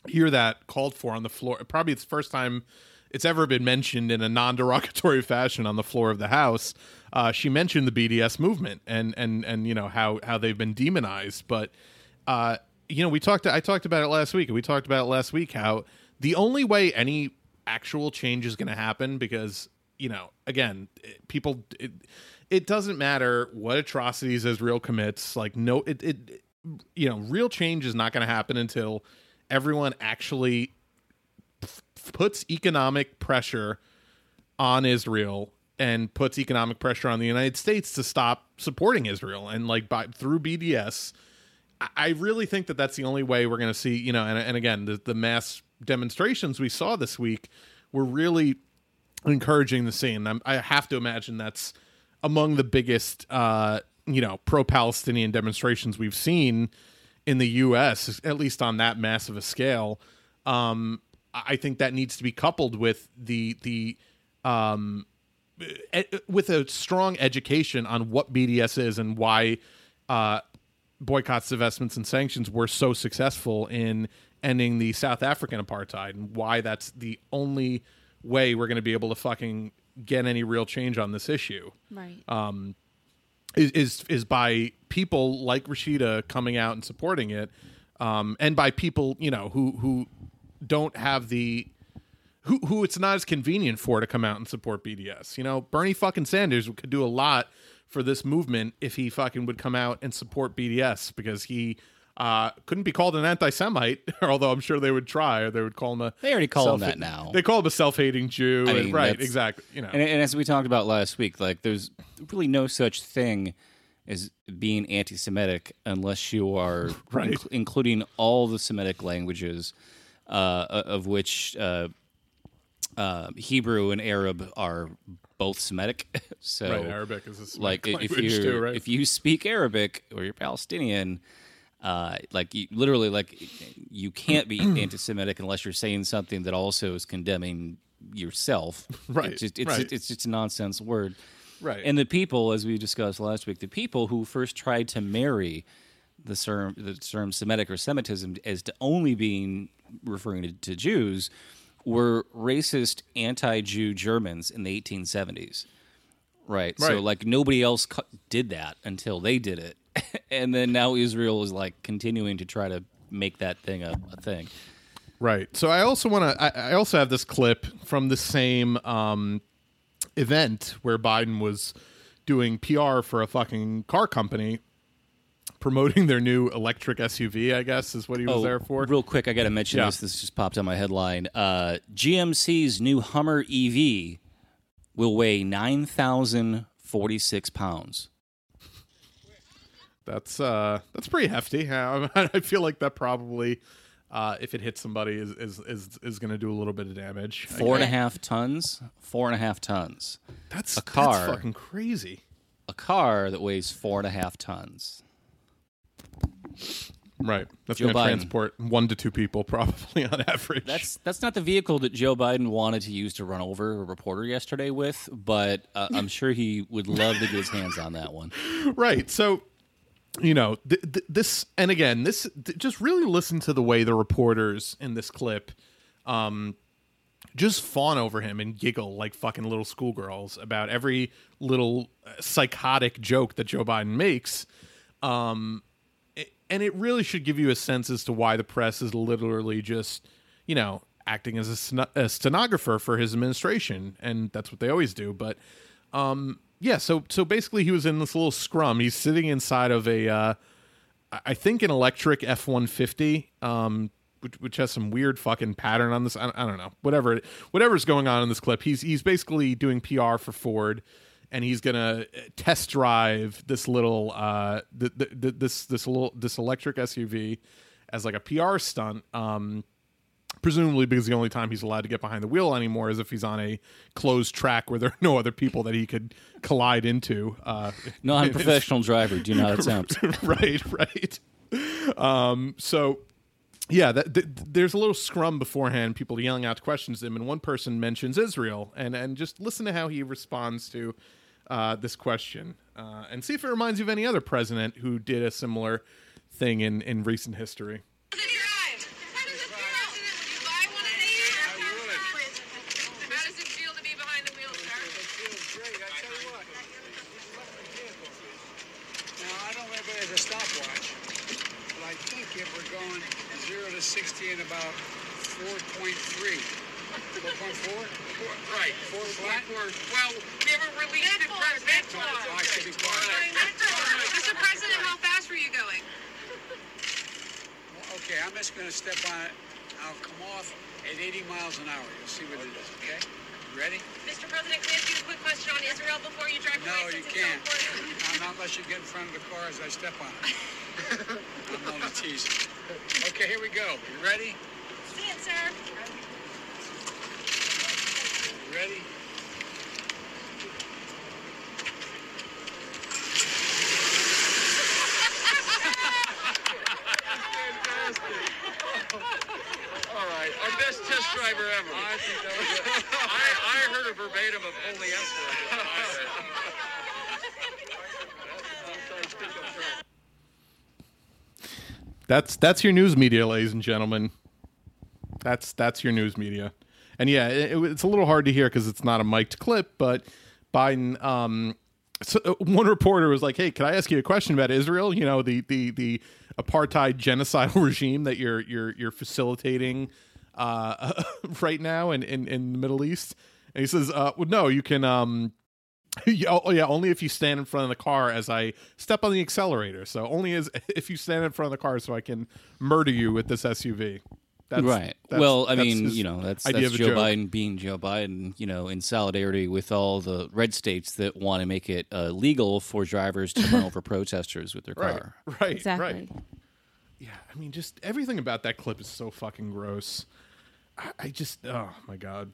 hear that called for on the floor. Probably it's the first time it's ever been mentioned in a non-derogatory fashion on the floor of the house. Uh, she mentioned the BDS movement and and and you know how how they've been demonized, but uh, you know we talked. I talked about it last week. We talked about last week how the only way any actual change is going to happen because you know again people it, it doesn't matter what atrocities Israel commits. Like no, it, it you know real change is not going to happen until everyone actually f- puts economic pressure on Israel and puts economic pressure on the United States to stop supporting Israel and like by through BDS. I- really think that that's the only way we're going to see, you know, and, and again, the, the mass demonstrations we saw this week were really encouraging the scene. I'm, I have to imagine that's among the biggest, uh, you know, pro-Palestinian demonstrations we've seen in the U.S., at least on that massive a scale. Um, I think that needs to be coupled with the the um, with a strong education on what BDS is and why uh, boycotts, divestments, and sanctions were so successful in ending the South African apartheid and why that's the only way we're going to be able to fucking get any real change on this issue Right. is is, is by people like Rashida coming out and supporting it, um, and by people you know who who don't have the who who it's not as convenient for to come out and support BDS. You know, Bernie fucking Sanders could do a lot for this movement if he fucking would come out and support BDS because he uh, couldn't be called an anti-Semite, although I'm sure they would try, or they would call him a. They already call him that now. They call him a self-hating Jew, I and- mean, right? Exactly. You know, And, and as we talked about last week, like there's really no such thing as being anti-Semitic unless you are Right. inc- including all the Semitic languages, uh, of which uh, uh, Hebrew and Arab are both Semitic. so, right. Arabic is a Semitic like if you too, right? if you speak Arabic or you're Palestinian. Uh, like you, literally, like you can't be anti-Semitic unless you're saying something that also is condemning yourself. Right, It's just, it's, right. just, it's just a nonsense word. Right. And the people, as we discussed last week, the people who first tried to marry the term, the term Semitic or Semitism as to only being referring to, to Jews were racist anti-Jew Germans in the 1870s. Right. So like nobody else cu- did that until they did it. and then now Israel is like continuing to try to make that thing a, a thing. Right. So I also want to. I, I also have this clip from the same um, event where Biden was doing PR for a fucking car company, promoting their new electric SUV. I guess is what he was there for. Oh, Real quick, I got to mention Yeah. this. This just popped on my headline. Uh, GMC's new Hummer EV will weigh 9,046 pounds. That's uh, that's pretty hefty. I feel like that probably, uh, if it hits somebody, is is is, is going to do a little bit of damage. Four and a half tons. Four and a half tons. That's a car. That's fucking crazy. A car that weighs four and a half tons. Right. That's Joe going to Biden. transport one to two people probably on average. That's that's not the vehicle that Joe Biden wanted to use to run over a reporter yesterday with, but uh, I'm sure he would love to get his hands on that one. right so you know th- th- this and again this th- just really listen to the way the reporters in this clip um just fawn over him and giggle like fucking little schoolgirls about every little uh, psychotic joke that Joe Biden makes um and it really should give you a sense as to why the press is literally just you know acting as a, sno- a stenographer for his administration and that's what they always do but um yeah so so basically he was in this little scrum. He's sitting inside of a uh I- think an electric f-150 um which, which has some weird fucking pattern on this I, I don't know whatever whatever's going on in this clip he's he's basically doing pr for ford and he's gonna test drive this little uh th- th- th- this this little this electric suv as like a pr stunt um presumably because the only time he's allowed to get behind the wheel anymore is if he's on a closed track where there are no other people that he could collide into. Uh, Non-professional driver. Do you know how that sounds? right, right. Um, so, yeah, that, th- there's a little scrum beforehand, people yelling out questions to him, and one person mentions Israel, and and just listen to how he responds to uh, this question, uh, and see if it reminds you of any other president who did a similar thing in in recent history. How does it feel? Would you buy one of these? How does it feel to be behind the wheel, sir? feels great. I tell you what, this electric vehicle. Now I don't have it as a stopwatch, but I think if we're going zero to sixty in about four point three. Four point four? Right. Four flat? Well, we haven't released the president. I should be quiet. Mr. President, how fast were you going? Okay, I'm just gonna step on it. I'll come off at eighty miles an hour. You'll see what it is, okay? Ready? Mr. President, can I ask you a quick question on Israel before you drive No, away? you it's so can't. I'm not unless you get in front of the car as I step on it. I'm only teasing. Okay, here we go. You ready? See it, sir. Ready? All right, our best test driver ever. I think that was it. I, I heard a verbatim of only That's that's your news media, ladies and gentlemen. That's that's your news media. And yeah, it, it- it's a little hard to hear because it's not a mic'd clip, but Biden. Um, so uh, one reporter was like, "Hey, can I ask you a question about Israel? You know, the the the apartheid genocidal regime that you're you're you're facilitating uh, right now in, in in the Middle East." And he says, uh, well, "No, you can." Um, yeah, oh, yeah, only if you stand in front of the car as I step on the accelerator. So only as if you stand in front of the car, so I can murder you with this SUV. That's, right. that's- well, I that's mean, you know, that's, idea that's Joe joke. Biden being Joe Biden, you know, in solidarity with all the red states that want to make it uh, legal for drivers to run over protesters with their Right, car. right, Exactly. right. Yeah, I mean, just everything about that clip is so fucking gross. I, I just, oh my god.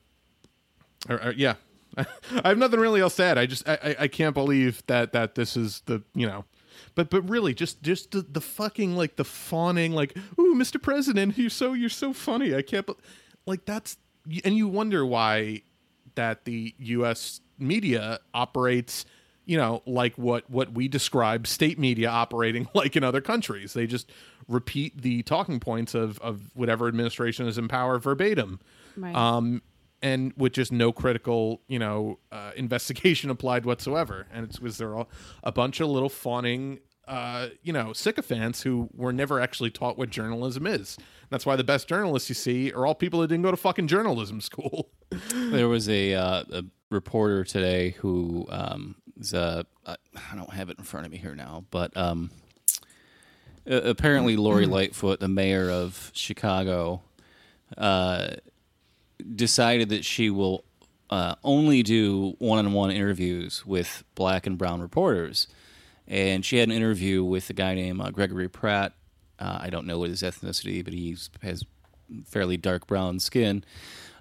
Or, or- yeah, I have nothing really else to add. I just, I, I, I can't believe that that this is the, you know, but but really, just just the, the fucking like the fawning, like, ooh, Mr. President, you're so you're so funny. I can't, bel like that's, and you wonder why that the U.S. media operates, you know, like what what we describe state media operating like in other countries. They just repeat the talking points of of whatever administration is in power verbatim, Right. um, and with just no critical, you know, uh, investigation applied whatsoever. And it was there all a bunch of little fawning. Uh, you know, sycophants who were never actually taught what journalism is. That's why the best journalists you see are all people that didn't go to fucking journalism school. There was a, uh, a reporter today who um, is uh, I don't have it in front of me here now, but um, apparently Lori Lightfoot, the mayor of Chicago, uh, decided that she will uh, only do one-on-one interviews with black and brown reporters, and she had an interview with a guy named uh, Gregory Pratt. Uh, I don't know what his ethnicity, but he has fairly dark brown skin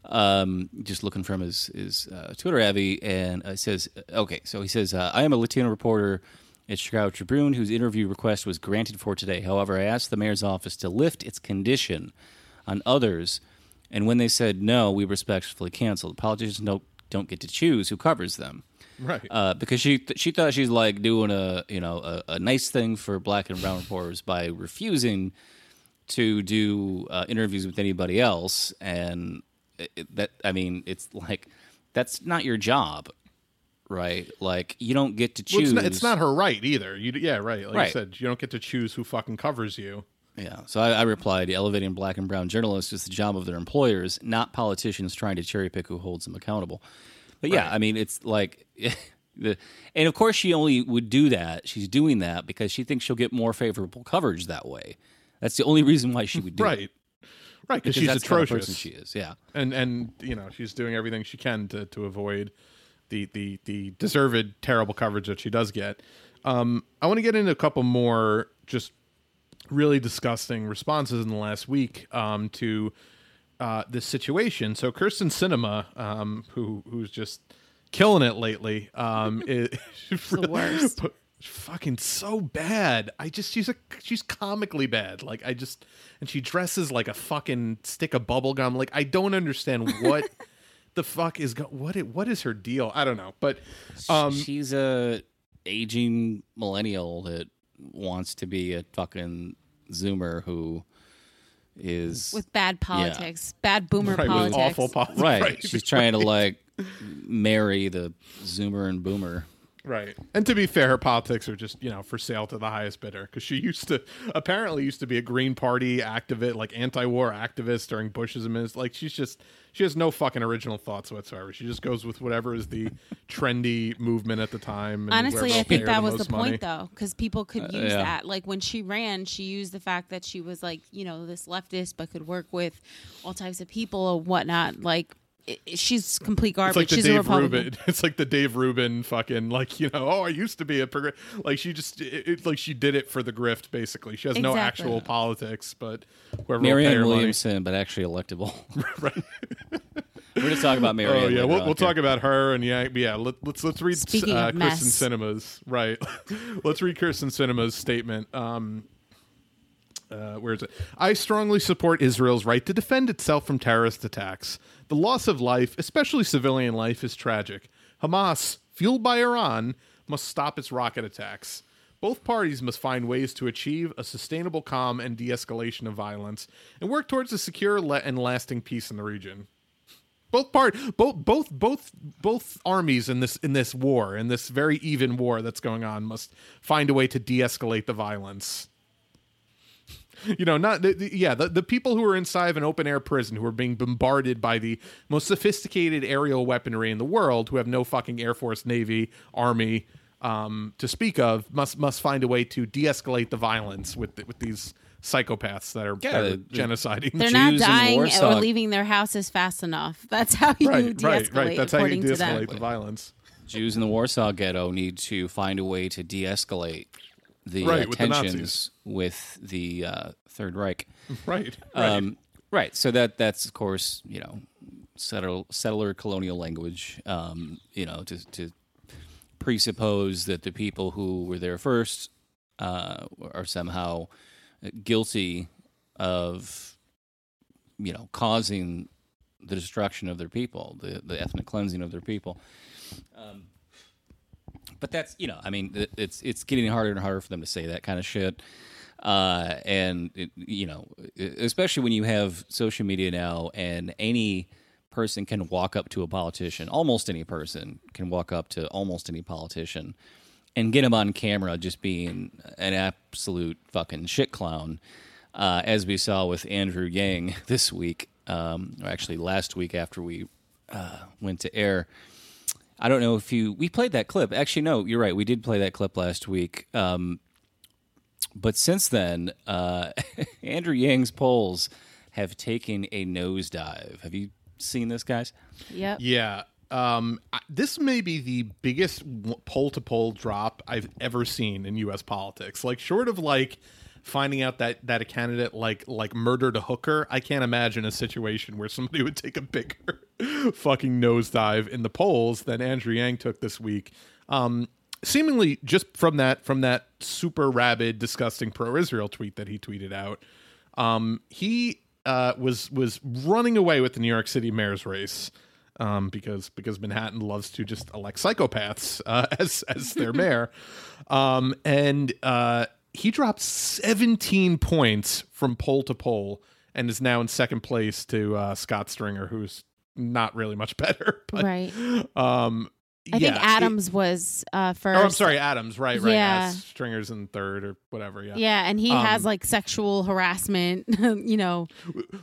um, just looking from his his uh, Twitter avi, and uh, it says, okay, so he says, uh, I am a Latino reporter at Chicago Tribune whose interview request was granted for today. However, I asked the mayor's office to lift its condition on others, and when they said no, we respectfully canceled. Politicians don't don't get to choose who covers them. Right. Uh, because she th- she thought she's like doing a you know a, a nice thing for black and brown reporters by refusing to do uh, interviews with anybody else, and it, it- that I mean it's like that's not your job, right? Like you don't get to Well, choose. it's, not, it's not her right either. You, yeah, right. Like Right. you said, you don't get to choose who fucking covers you. Yeah. So I, I replied, elevating black and brown journalists is the job of their employers, not politicians trying to cherry pick who holds them accountable. But yeah, I mean, it's like, the, and of course, she only would do that. She's doing that because she thinks she'll get more favorable coverage that way. That's the only reason why she would do Right. it. Right, because Because she's the kind of atrocious. person she is. Yeah. and and you know she's doing everything she can to to avoid the the the deserved terrible coverage that she does get. Um, I want to get into a couple more just really disgusting responses in the last week um, to uh, this situation. So Kyrsten Sinema, um, who who's just killing it lately, um, is the worst. fucking so bad. I just she's a she's comically bad. Like I just and she dresses like a fucking stick of bubble gum. Like I don't understand what the fuck is go- what it what is her deal? I don't know. But um She's a aging millennial that wants to be a fucking Zoomer who is with bad politics, bad boomer right, with politics. awful politics. right. She's trying to like marry the Zoomer and Boomer. Right. And to be fair, her politics are just, you know, for sale to the highest bidder because she used to apparently used to be a Green Party activist, like anti-war activist during Bush's administration. Like she's just she has no fucking original thoughts whatsoever. She just goes with whatever is the trendy movement at the time. and Honestly, I think that was the most point, money. though, because people could uh, use yeah. that. Like when she ran, she used the fact that she was like, you know, this leftist, but could work with all types of people or whatnot. Like, it, it- she's complete It's garbage. like the she's a Dave Republican. Rubin. It's like the Dave Rubin fucking like you know. Oh, I used to be a progr-. like she just it, it's like she did it for the grift. Basically, she has no actual politics, but whoever will pay Marianne her money. Williamson, but actually electable. Right. We're going to talk about Marianne. Oh yeah, we'll, we'll talk about her and yeah, yeah. Let, let's let's read Speaking uh, of Kristen mess. Sinema's right. let's read Kristen Sinema's statement. Um, uh, where is it? I strongly support Israel's right to defend itself from terrorist attacks. The loss of life, especially civilian life, is tragic. Hamas, fueled by Iran, must stop its rocket attacks. Both parties must find ways to achieve a sustainable calm and de escalation of violence and work towards a secure and lasting peace in the region. both part both both both both armies in this in this war in this very even war that's going on must find a way to de-escalate the violence you know not the, the- yeah the, the people who are inside of an open air prison who are being bombarded by the most sophisticated aerial weaponry in the world who have no fucking air force navy army um, to speak of must must find a way to de-escalate the violence with the, with these psychopaths that are, Yeah, that are the- the- genociding They're not Jews in dying Warsaw- or leaving their houses fast enough. That's how you right de-escalate, right. right that's how you according de-escalate the violence. Jews in the Warsaw Ghetto need to find a way to de-escalate the Right, uh, with the tensions with the uh, Third Reich. right right Um, right. So that that's of course you know settler, settler colonial language. Um, you know to to presuppose that the people who were there first uh, are somehow guilty of you know causing the destruction of their people, the the ethnic cleansing of their people. Um, but that's you know, I mean, it, it's it's getting harder and harder for them to say that kind of shit. Uh, and it, you know, especially when you have social media now, and any person can walk up to a politician, almost any person can walk up to almost any politician, and get him on camera just being an absolute fucking shit clown, uh, as we saw with Andrew Yang this week, um, or actually last week after we uh, went to air. I don't know if you we played that clip. Actually, no, you're right. We did play that clip last week. Um, but since then, uh, Andrew Yang's polls have taken a nosedive. Have you seen this, guys? Yep. Yeah. Um, this may be the biggest poll to poll drop I've ever seen in U.S. politics. Like, short of like finding out that that a candidate like like murdered a hooker, I can't imagine a situation where somebody would take a bigger fucking nosedive in the polls than Andrew Yang took this week. Um, seemingly just from that from that super rabid, disgusting pro-Israel tweet that he tweeted out. Um, he uh, was was running away with the New York City mayor's race um, because because Manhattan loves to just elect psychopaths uh, as as their mayor, um, and uh, he dropped 17 points from poll to poll and is now in second place to uh, Scott Stringer, who's not really much better. But, Right. Um, I yeah, think it- Adams was uh, first. Oh, I'm sorry, Adams. Right, right. Yeah. Stringer's in third or whatever. Yeah. Yeah, and he Um, has like sexual harassment. you know,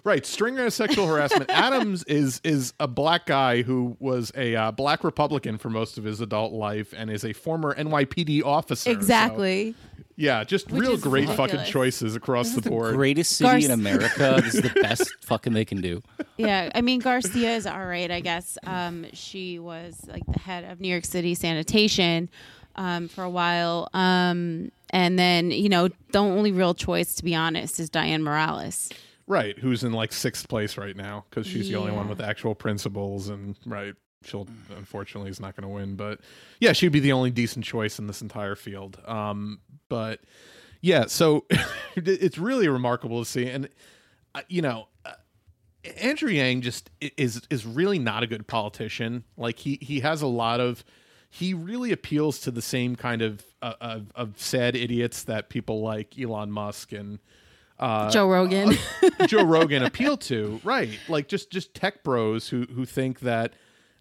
Right, Stringer has sexual harassment. Adams is is a black guy who was a uh, black Republican for most of his adult life and is a former NYPD officer. So, exactly. Yeah, just Which real is great fucking choices across the board. Greatest city Garth- in America. this is the best fucking they can do. yeah, I mean Garcia is all right, I guess. Um, she was like the head of New York City sanitation um, for a while, um, and then you know the only real choice, to be honest, is Dianne Morales. Right, who's in like sixth place right now because she's the only one with actual principles and right. She'll unfortunately is not going to win, but yeah, she'd be the only decent choice in this entire field. Um, but yeah, so it's really remarkable to see, and uh, you know, uh, Andrew Yang just is is really not a good politician. Like he he has a lot of he really appeals to the same kind of uh, of, of sad idiots that people like Elon Musk and uh, Joe Rogan. Joe Rogan appeal to, right? Like just just tech bros who who think that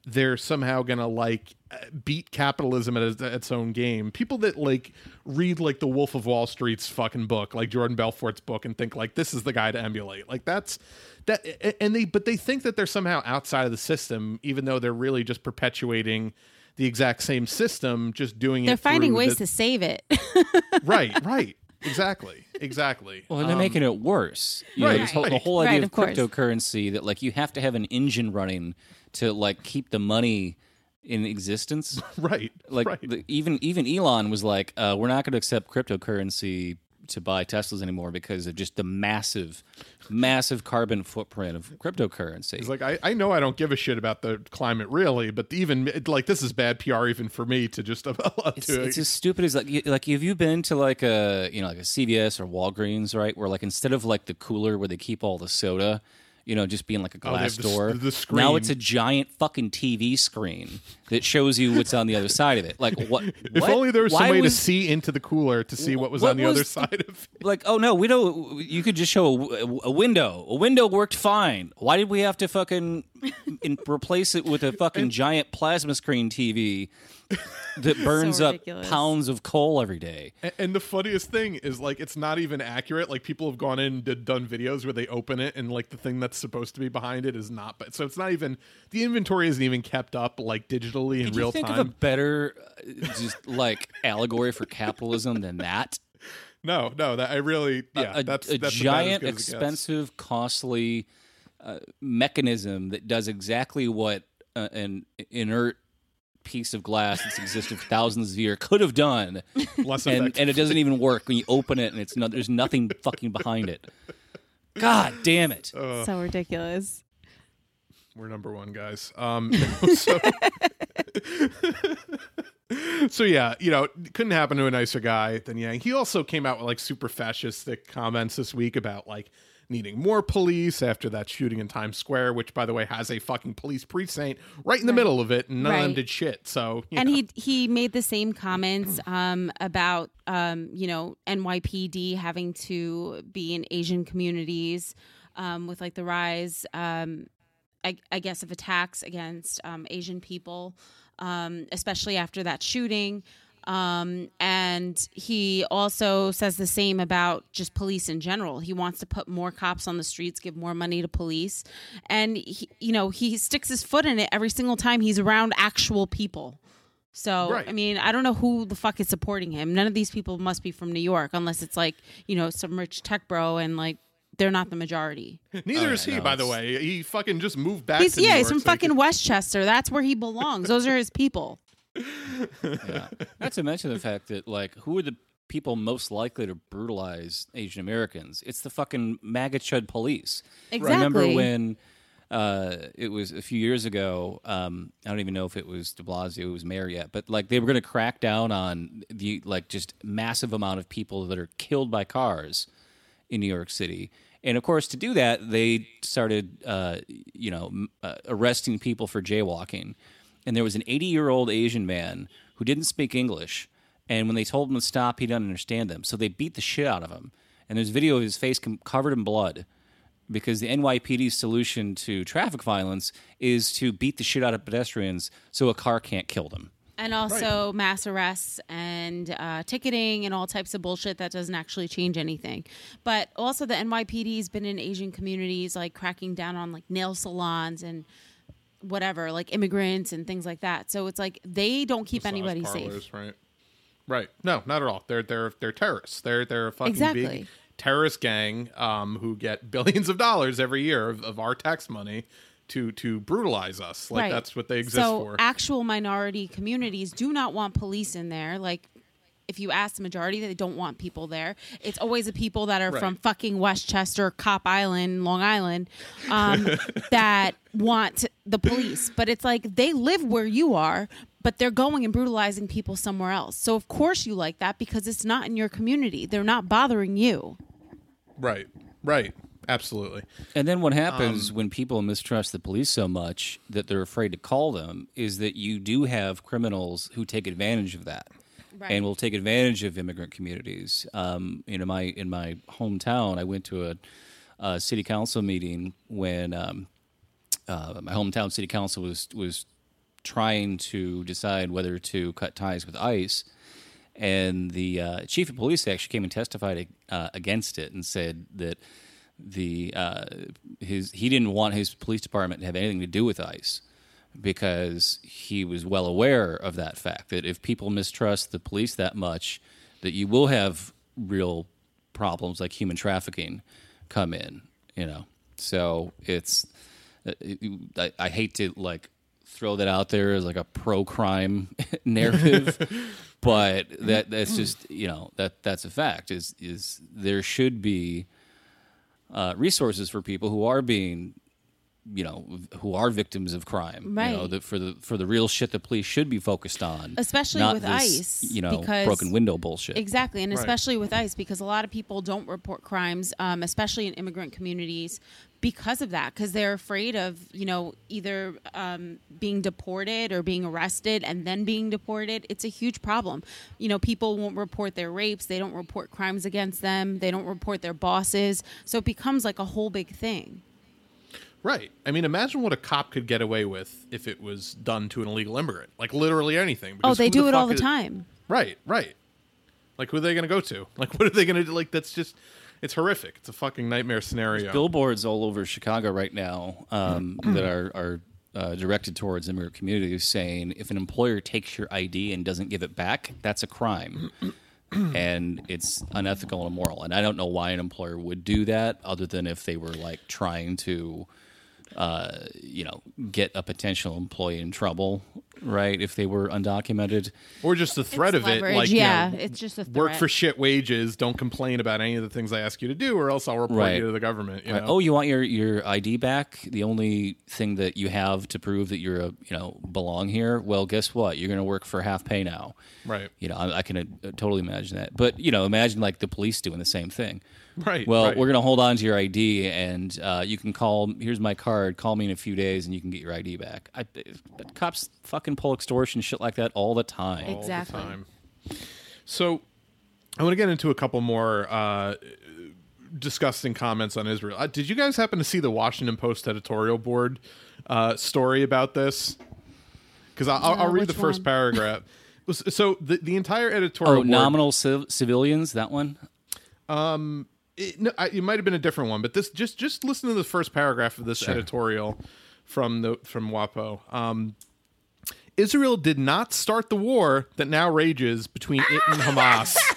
they're somehow gonna like uh, beat capitalism at its, its own game. People that like read like the Wolf of Wall Street's fucking book, like Jordan Belfort's book, and think like this is the guy to emulate. Like that's that, and they but they think that they're somehow outside of the system, even though they're really just perpetuating the exact same system, just doing it. They're finding ways the- to save it. right, right, exactly, exactly. Well, and they're Um, making it worse. You know, right, this whole- the whole idea Right, of of cryptocurrency that like you have to have an engine running to like keep the money in existence. right, Like right. the, even even Elon was like, uh, we're not going to accept cryptocurrency to buy Teslas anymore because of just the massive, massive carbon footprint of cryptocurrency. He's like, I, I know I don't give a shit about the climate really, but even like this is bad PR even for me to just It's, to it's as stupid as like like have you been to like a you know like a CVS or Walgreens right where like instead of like the cooler where they keep all the soda you know just being like a Oh, glass have the door. the now it's a giant fucking TV screen that shows you what's on the other side of it. Like what if what? only there was some way was- to see into the cooler to see what was what on the was other the- side of it. like oh no we don't you could just show a, a window. A window worked fine. Why did we have to fucking and replace it with a fucking giant plasma screen TV that burns up pounds of coal every day. A- And the funniest thing is like it's not even accurate. Like people have gone in and did, done videos where they open it and like the thing that's supposed to be behind it is not. But so it's not even the inventory isn't even kept up like digitally in Can real think time. of a better, uh, just like allegory for capitalism than that? no, no, that I really yeah. a, that's a that's about as giant, good as expensive, costly uh, mechanism that does exactly what uh, an inert piece of glass that's existed for thousands of years could have done, Less and, and it doesn't even work when you open it, and it's no, there's nothing fucking behind it. God damn it! so ridiculous. We're number one, guys. Um, so, so yeah, you know, couldn't happen to a nicer guy than Yang. He also came out with like super fascistic comments this week about like needing more police after that shooting in Times Square, which by the way has a fucking police precinct right in the Right. middle of it, and none of them did shit. So and know. he he made the same comments um, about um, you know NYPD having to be in Asian communities um, with like the rise, um, I, I guess, of attacks against um, Asian people, um, especially after that shooting. Um, and he also says the same about just police in general. He wants to put more cops on the streets, give more money to police, and he, you know he sticks his foot in it every single time he's around actual people. So Right. I mean, I don't know who the fuck is supporting him. None of these people must be from New York, unless it's like you know some rich tech bro, and like they're not the majority. Neither Oh, is yeah, he, no, by the way. He fucking just moved back. He's to New yeah, he's York from so he fucking could- Westchester. That's where he belongs. Those are his people. Yeah. Not to mention the fact that like who are the people most likely to brutalize Asian Americans? It's the fucking MAGA chud police. Remember when uh, it was a few years ago? Um, I don't even know if it was De Blasio who was mayor yet, but like they were going to crack down on the like just massive amount of people that are killed by cars in New York City. And of course, to do that, they started, uh, you know, uh, arresting people for jaywalking. And there was an 80 year old Asian man who didn't speak English. And when they told him to stop, he didn't understand them. So they beat the shit out of him. And there's video of his face com- covered in blood because the NYPD's solution to traffic violence is to beat the shit out of pedestrians so a car can't kill them. And also mass arrests and uh, ticketing and all types of bullshit that doesn't actually change anything. But also the NYPD's been in Asian communities, like cracking down on like nail salons and whatever, like immigrants and things like that. So it's like they don't keep Massage anybody parlors, safe. Right. Right. No, not at all. They're they're they're terrorists. They're they're a fucking Exactly. big terrorist gang um, who get billions of dollars every year of, of our tax money to to brutalize us. Like Right. that's what they exist so for. actual minority communities do not want police in there. Like if you ask the majority, they don't want people there. It's always the people that are Right. from fucking Westchester, Cop Island, Long Island, um, that want the police. But it's like they live where you are, but they're going and brutalizing people somewhere else. So of course you like that because it's not in your community. They're not bothering you. right. Right. Absolutely. And then what happens Um, when people mistrust the police so much that they're afraid to call them is that you do have criminals who take advantage of that. Right. And will take advantage of immigrant communities. Um, you know, my in my hometown, I went to a, a city council meeting when um, uh, my hometown city council was was trying to decide whether to cut ties with ICE, and the uh, chief of police actually came and testified uh, against it and said that the uh, his he didn't want his police department to have anything to do with ICE because he was well aware of that fact that if people mistrust the police that much, that you will have real problems like human trafficking come in. You know, so it's uh, I, I hate to like throw that out there as like a pro crime narrative, but that that's just you know that that's a fact. Is is there should be uh, resources for people who are being you know who are victims of crime you know Right. that for the for the real shit the police should be focused on Especially not with this, ICE, you know because- broken window bullshit Exactly, and especially with ICE, because a lot of people don't report crimes, um, especially in immigrant communities, because of that, because they're afraid of you know either um, being deported or being arrested and then being deported. It's a huge problem. You know, people won't report their rapes, they don't report crimes against them, they don't report their bosses, so it becomes like a whole big thing. Right. I mean, imagine what a cop could get away with if it was done to an illegal immigrant. Like literally anything. Oh, they who do it all the is- time. Right, right. Like who are they going to go to? Like what are they going to do? Like that's just it's horrific. It's a fucking nightmare scenario. billboards all over Chicago right now um, that are are uh, directed towards immigrant communities, saying if an employer takes your ID and doesn't give it back, that's a crime, and it's unethical and immoral. And I don't know why an employer would do that, other than if they were like trying to. Uh, you know, get a potential employee in trouble, right? If they were undocumented, or just the threat It's of it. leverage, Like you yeah, know, it's just a work for shit wages. Don't complain about any of the things I ask you to do, or else I'll report Right. you to the government. You Right. know? Oh, you want your, your ID back? The only thing that you have to prove that you're a you know belong here. Well, guess what? You're going to work for half pay now. Right. You know, I, I can uh, totally imagine that. But you know, imagine like the police doing the same thing. Right. Well, right. we're going to hold on to your ID, and uh, you can call. Here's my card. Call me in a few days, and you can get your ID back. I, but cops fucking pull extortion shit like that all the time. all Exactly. the time. So, I want to get into a couple more uh, disgusting comments on Israel. Uh, did you guys happen to see the Washington Post editorial board uh, story about this? Because I'll, I'll read the first one? paragraph. So the the entire editorial Oh, board, nominal civ- civilians. That one. It, no, I, it might have been a different one, but this just just listen to the first paragraph of this editorial from the from WAPO. Um, Israel did not start the war that now rages between it and Hamas.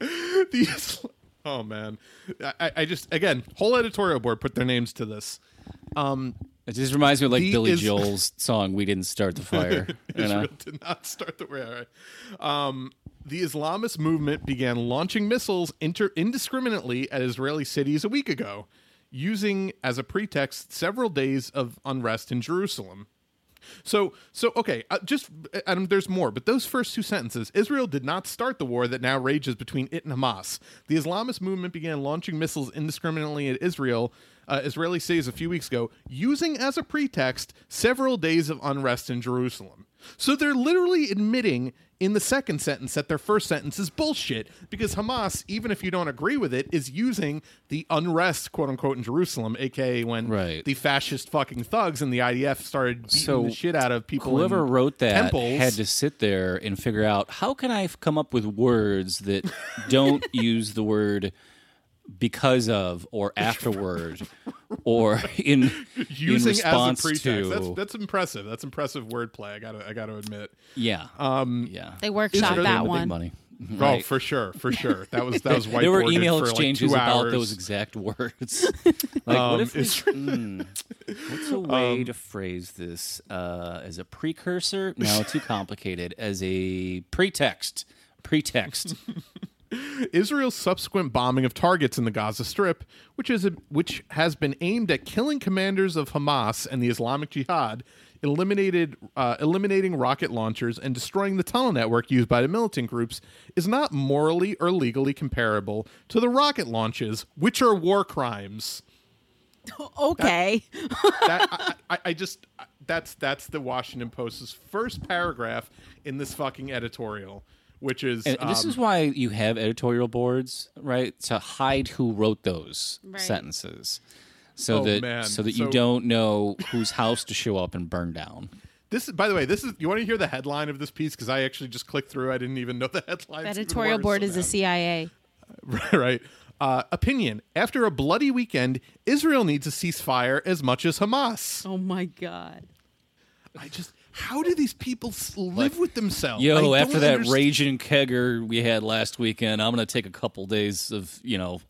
These, oh man, I, I just again whole editorial board put their names to this. It just reminds me of like Billy is- Joel's song "We Didn't Start the Fire." you know? Israel did not start the war. Right. Um, the Islamist movement began launching missiles inter- indiscriminately at Israeli cities a week ago, using as a pretext several days of unrest in Jerusalem. So, so okay, uh, just Adam. There's more, but those first two sentences: Israel did not start the war that now rages between it and Hamas. The Islamist movement began launching missiles indiscriminately at Israel, uh, Israeli cities a few weeks ago, using as a pretext several days of unrest in Jerusalem. So they're literally admitting in the second sentence that their first sentence is bullshit because Hamas, even if you don't agree with it, is using the unrest, quote unquote, in Jerusalem, aka when Right. the fascist fucking thugs and the IDF started beating So, the shit out of people. Whoever wrote that temples. had to sit there and figure out how can I come up with words that don't use the word because of or afterward or in using in response as a pretext. to That's that's impressive. That's impressive wordplay. I gotta I gotta admit. yeah um yeah They workshop Israel- that the big one. money Oh, for sure, for sure. That was that was whiteboarded there were email for exchanges like two about hours. those exact words. like, Um, what if we, it's- mm, what's a way to phrase this uh, as a precursor? No, too complicated. As a pretext. Pretext. Israel's subsequent bombing of targets in the Gaza Strip, which is a, which has been aimed at killing commanders of Hamas and the Islamic Jihad, eliminated uh, eliminating rocket launchers and destroying the tunnel network used by the militant groups, is not morally or legally comparable to the rocket launches, which are war crimes. Okay. that I, I, I just that's that's the Washington Post's first paragraph in this fucking editorial, which is And this um, is why you have editorial boards, right? To hide who wrote those Right. sentences. So Oh, that man. so that you So- don't know whose house to show up and burn down. This is, by the way, this is. You want to hear the headline of this piece because I actually just clicked through. I didn't even know the headline. Editorial board is the CIA. right. Uh, opinion: After a bloody weekend, Israel needs a ceasefire as much as Hamas. Oh my god. I just, how do these people live with themselves? Yo, after that understand- raging kegger we had last weekend, I'm gonna take a couple days of you know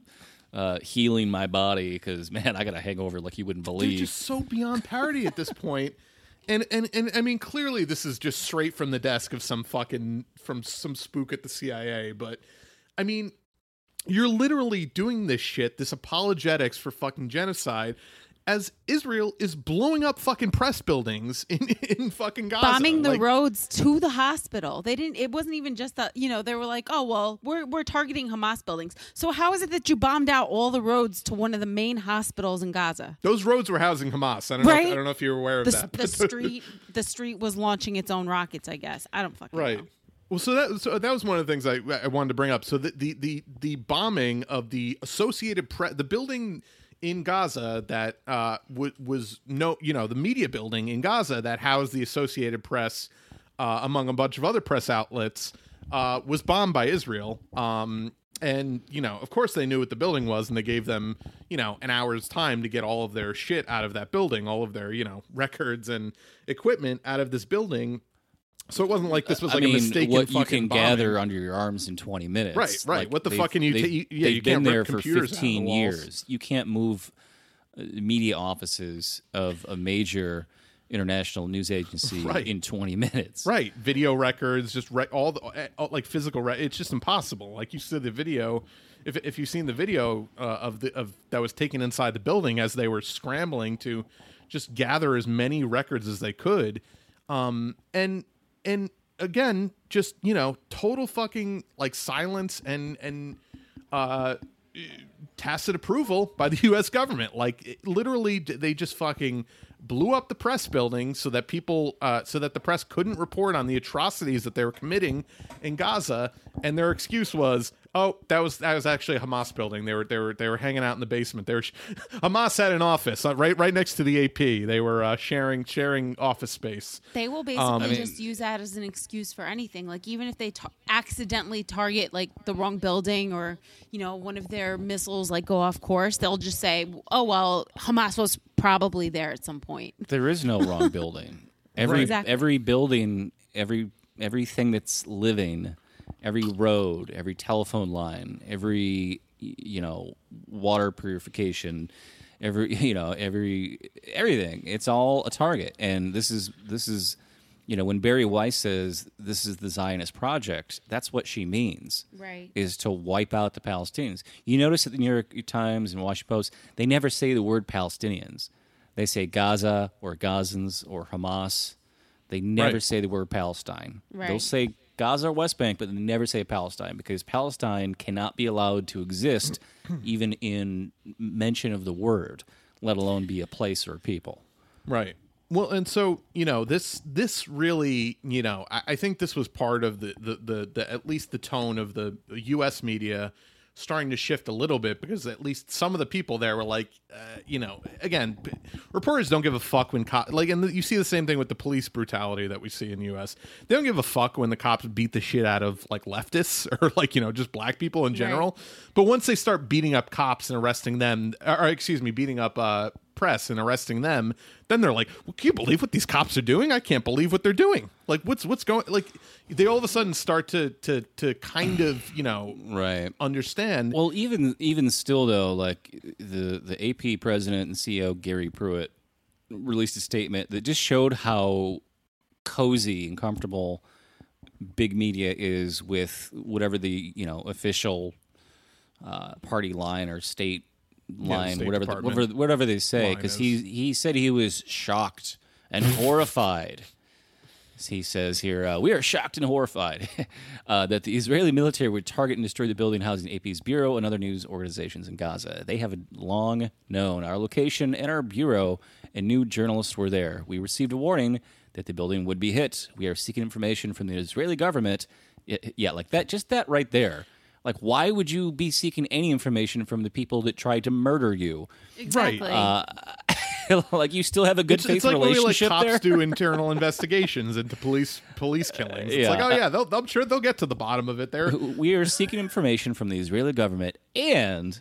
uh, healing my body because man, I got a hangover like you wouldn't believe. they're just so beyond parody at this point. And, and and I mean clearly this is just straight from the desk of some fucking from some spook at the CIA, but I mean you're literally doing this shit, this apologetics for fucking genocide as Israel is blowing up fucking press buildings in, in fucking Gaza. Bombing the Like, roads to the hospital. They didn't it wasn't even just that, you know, they were like, "Oh, well, we're we're targeting Hamas buildings." So how is it that you bombed out all the roads to one of the main hospitals in Gaza? Those roads were housing Hamas. I don't know. If, I don't know if you're aware of The, that. the street the street was launching its own rockets, I guess. I don't fucking Right. know. Well, so that so that was one of the things I I wanted to bring up. So the the the, the bombing of the Associated Press, the building in Gaza that uh, w- was no, you know, the media building in Gaza that housed the Associated Press, uh, among a bunch of other press outlets, uh, was bombed by Israel. Um, and you know, of course, they knew what the building was, and they gave them, you know, an hour's time to get all of their shit out of that building, all of their, you know, records and equipment out of this building. So it wasn't like this was like I mean, a mistaken what you can bombing. gather under your arms in 20 minutes. Right, right. What the fuck can you you- yeah, they've you been there for computers out of the 15 years. You can't move uh, media offices of a major international news agency Right. in 20 minutes. right video records just re- all the eh, all, like physical re- it's just impossible like you said the video if, if you've seen the video uh, of the of that was taken inside the building as they were scrambling to just gather as many records as they could um and and again just you know total fucking like silence and and uh tacit approval by the U.S. government. Like it, literally, they just fucking blew up the press building so that people, uh, so that the press couldn't report on the atrocities that they were committing in Gaza. And their excuse was, "Oh, that was that was actually a Hamas building. They were they were they were hanging out in the basement. They were sh- Hamas had an office uh, right right next to the AP. They were uh, sharing sharing office space. They will basically Um, I mean- just use that as an excuse for anything. Like even if they ta- accidentally target like the wrong building or you know one of their missiles like go off course, they'll just say, "Oh well, Hamas was probably there at some point." There is no wrong building. Every Right. Exactly. every building, every everything that's living, every road, every telephone line, every you know water purification, every you know every everything. It's all a target, and this is this is you know when Bari Weiss says this is the Zionist project, that's what she means Right. is to wipe out the Palestinians. You notice at the New York Times and Washington Post, they never say the word Palestinians. They say Gaza or Gazans or Hamas. They never Right. say the word Palestine. They'll say Gaza or West Bank, but they never say Palestine because Palestine cannot be allowed to exist even in mention of the word, let alone be a place or a people. Right. Well, and so you know this this really you know I, I think this was part of the, the the the at least the tone of the U.S. media starting to shift a little bit because at least some of the people there were like uh, you know again reporters don't give a fuck when co- like and you see the same thing with the police brutality that we see in the U.S. They don't give a fuck when the cops beat the shit out of like leftists or like you know just black people in general. But once they start beating up cops and arresting them, or, or excuse me, beating up uh, press and arresting them, then they're like, well, "Can you believe what these cops are doing? I can't believe what they're doing. Like, what's what's going? Like, they all of a sudden start to to to kind of you know Right. understand. Well, even even still though, like the the AP president and CEO Gary Pruitt released a statement that just showed how cozy and comfortable big media is with whatever the you know official uh, party line or state line, State whatever the, whatever whatever they say, because he he said he was shocked and horrified. He says here, uh, we are shocked and horrified uh, that the Israeli military would target and destroy the building housing AP's bureau and other news organizations in Gaza. They have long known our location and our bureau, and new journalists were there. We received a warning that the building would be hit. We are seeking information from the Israeli government. Yeah, like that, just that right there. Like, why would you be seeking any information from the people that tried to murder you? Exactly. Uh, like, you still have a good it's, faith it's like when we, like relationship cops there. do internal investigations into police police uh, killings. It's Yeah. like, oh yeah, they'll, I'm sure they'll get to the bottom of it. There, we are seeking information from the Israeli government and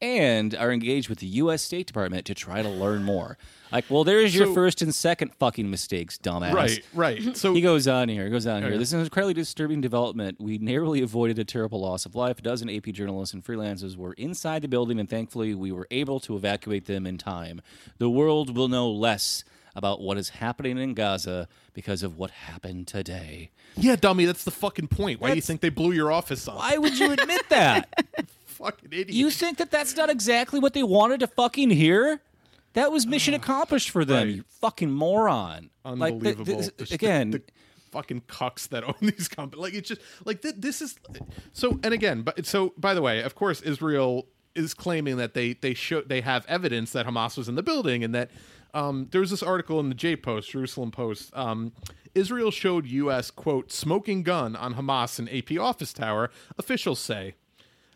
and are engaged with the U.S. State Department to try to learn more. Like, well, there's your So- first and second fucking mistakes, dumbass. right, right. So He goes on here. He goes on here. This is an incredibly disturbing development. We narrowly avoided a terrible loss of life. A dozen AP journalists and freelancers were inside the building, and thankfully, we were able to evacuate them in time. The world will know less about what is happening in Gaza because of what happened today. yeah, dummy, that's the fucking point. Why do you think they blew your office up? Why would you admit that? fucking idiot. You think that that's not exactly what they wanted to fucking hear? That was mission accomplished for them. right. You fucking moron! Like, th- unbelievable. this- The the- again, the, fucking cucks that own these companies. Like it's just like th- this is so. And again, but so by the way, of course, Israel is claiming that they they show they have evidence that Hamas was in the building and that um, there was this article in the J Post, Jerusalem Post. Um, Israel showed U.S. quote smoking gun on Hamas in AP office tower. Officials say.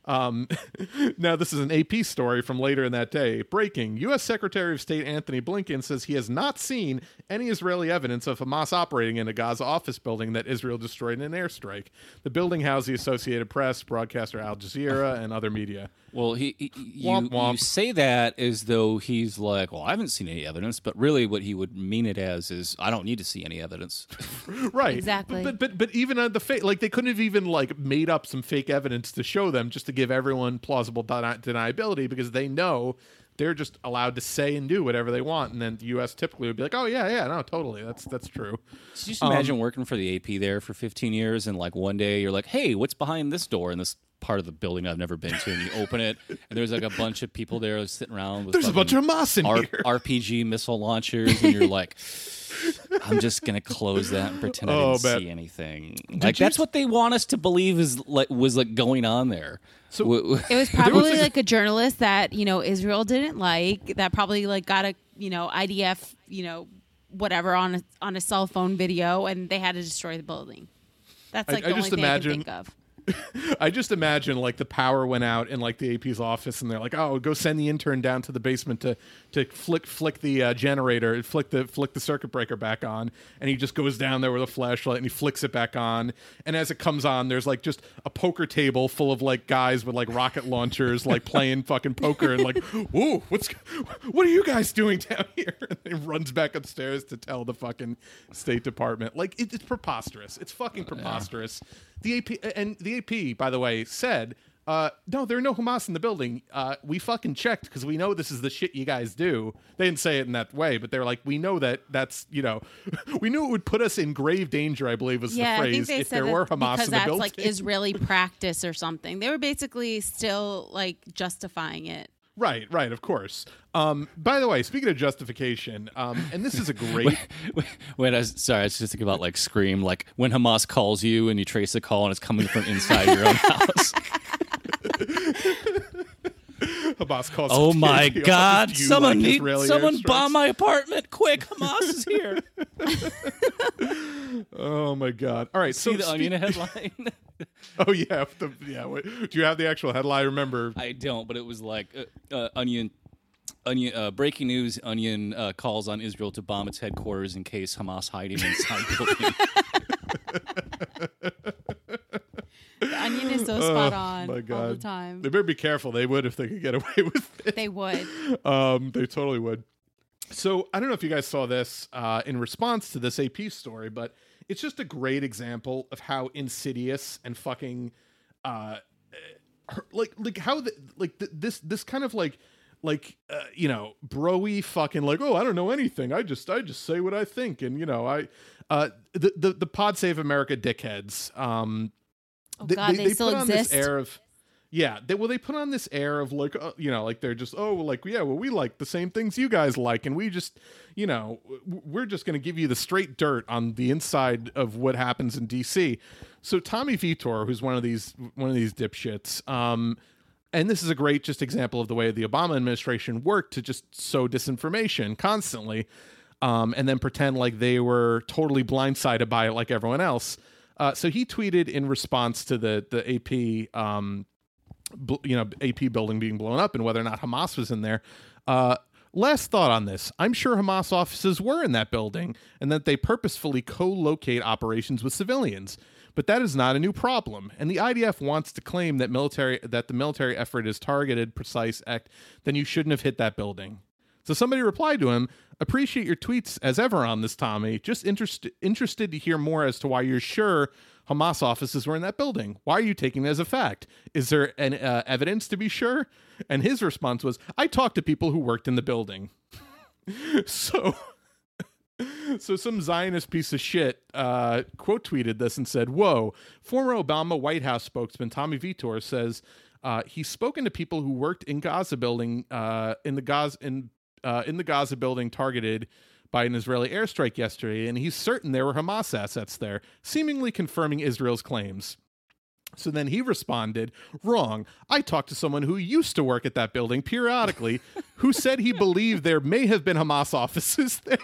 Um, now, this is an AP story from later in that day. Breaking U.S. Secretary of State Antony Blinken says he has not seen any Israeli evidence of Hamas operating in a Gaza office building that Israel destroyed in an airstrike. The building housed the Associated Press, broadcaster Al Jazeera, and other media. Well, he, he you, Womp womp. you say that as though he's like, well, I haven't seen any evidence, but really what he would mean it as is, I don't need to see any evidence. right Exactly. but but but even on the fake like they couldn't have even like made up some fake evidence to show them just to give everyone plausible deni- deniability because they know they're just allowed to say and do whatever they want. And then the us typically would be like oh yeah yeah no totally. That's that's true. So just imagine um, working for the AP there for 15 years, and like one day you're like, "Hey, what's behind this door? And this part of the building I've never been to?" And you open it, and there's like a bunch of people there sitting around with there's a bunch of Hamas in R- here RPG missile launchers, and you're like, "I'm just gonna close that and pretend I Oh, didn't man. see anything." Like you- that's what they want us to believe is like was like going on there. So- W- w- It was probably a- like a journalist that you know Israel didn't like that probably like got a you know IDF you know whatever on a on a cell phone video and they had to destroy the building. That's like I the only just thing imagine- I can think of. I just imagine like the power went out in like the AP's office, and they're like, "Oh, go send the intern down to the basement to to flick flick the uh, generator, flick the flick the circuit breaker back on." And he just goes down there with a flashlight and he flicks it back on. And as it comes on, there's like just a poker table full of like guys with like rocket launchers, like playing fucking poker, and like, "Ooh, what's what are you guys doing down here?" And he runs back upstairs to tell the fucking State Department. Like it, it's preposterous. It's fucking preposterous. The AP and the AP, by the way, said, uh, "No, there are no Hamas in the building. Uh, we fucking checked because we know this is the shit you guys do." They didn't say it in that way, but they were like, "We know that that's you know, we knew it would put us in grave danger." I believe was Yeah, the phrase if there were Hamas in the that's building. like Israeli practice or something. They were basically still like justifying it. Right, right, of course. Um, by the way, speaking of justification, um, and this is a great. Wait, I was, sorry, I was just thinking about like Scream, like when Hamas calls you and you trace the call and it's coming from inside your own house. Hamas calls. Oh my TAP God! you Someone like need someone airstrikes?" bomb my apartment! Quick, Hamas is here. Oh my God! All right, See so the speak- Onion headline? Oh yeah, the, yeah. Wait, do you have the actual headline? I remember. I don't, but it was like uh, uh, Onion. Onion, uh, breaking news: Onion uh, calls on Israel to bomb its headquarters in case Hamas hiding inside building. Onion is so spot on Oh, my all God. the time. They better be careful. They would if they could get away with it. They would. Um, they totally would. So I don't know if you guys saw this uh, in response to this AP story, but it's just a great example of how insidious and fucking, uh, like like how the, like th- this this kind of like like uh, you know broy fucking like oh I don't know anything I just I just say what I think and you know I uh the the, the Pod Save America dickheads um Oh God, they, still put on this air of yeah they well they put on this air of like uh, you know like they're just oh like yeah well we like the same things you guys like and we just you know we're just going to give you the straight dirt on the inside of what happens in DC so Tommy Vietor who's one of these one of these dipshits um and this is a great just example of the way the Obama administration worked to just sow disinformation constantly um, and then pretend like they were totally blindsided by it like everyone else. Uh, so he tweeted in response to the the AP um, bl- you know AP building being blown up and whether or not Hamas was in there. Uh, last thought on this: I'm sure Hamas offices were in that building and that they purposefully co-locate operations with civilians. But that is not a new problem, and the IDF wants to claim that military that the military effort is targeted, precise act. Then you shouldn't have hit that building. So somebody replied to him, "Appreciate your tweets as ever on this, Tommy. Just interested interested to hear more as to why you're sure Hamas offices were in that building. Why are you taking it as a fact? Is there an uh, evidence to be sure?" And his response was, "I talked to people who worked in the building." so so some Zionist piece of shit uh, quote tweeted this and said, "Whoa!" Former Obama White House spokesman Tommy Vietor says uh, he's spoken to people who worked in Gaza building uh, in the Gaza in uh, in the Gaza building targeted by an Israeli airstrike yesterday, and he's certain there were Hamas assets there, seemingly confirming Israel's claims. So then he responded, Wrong. I talked to someone who used to work at that building periodically who said he believed there may have been Hamas offices there.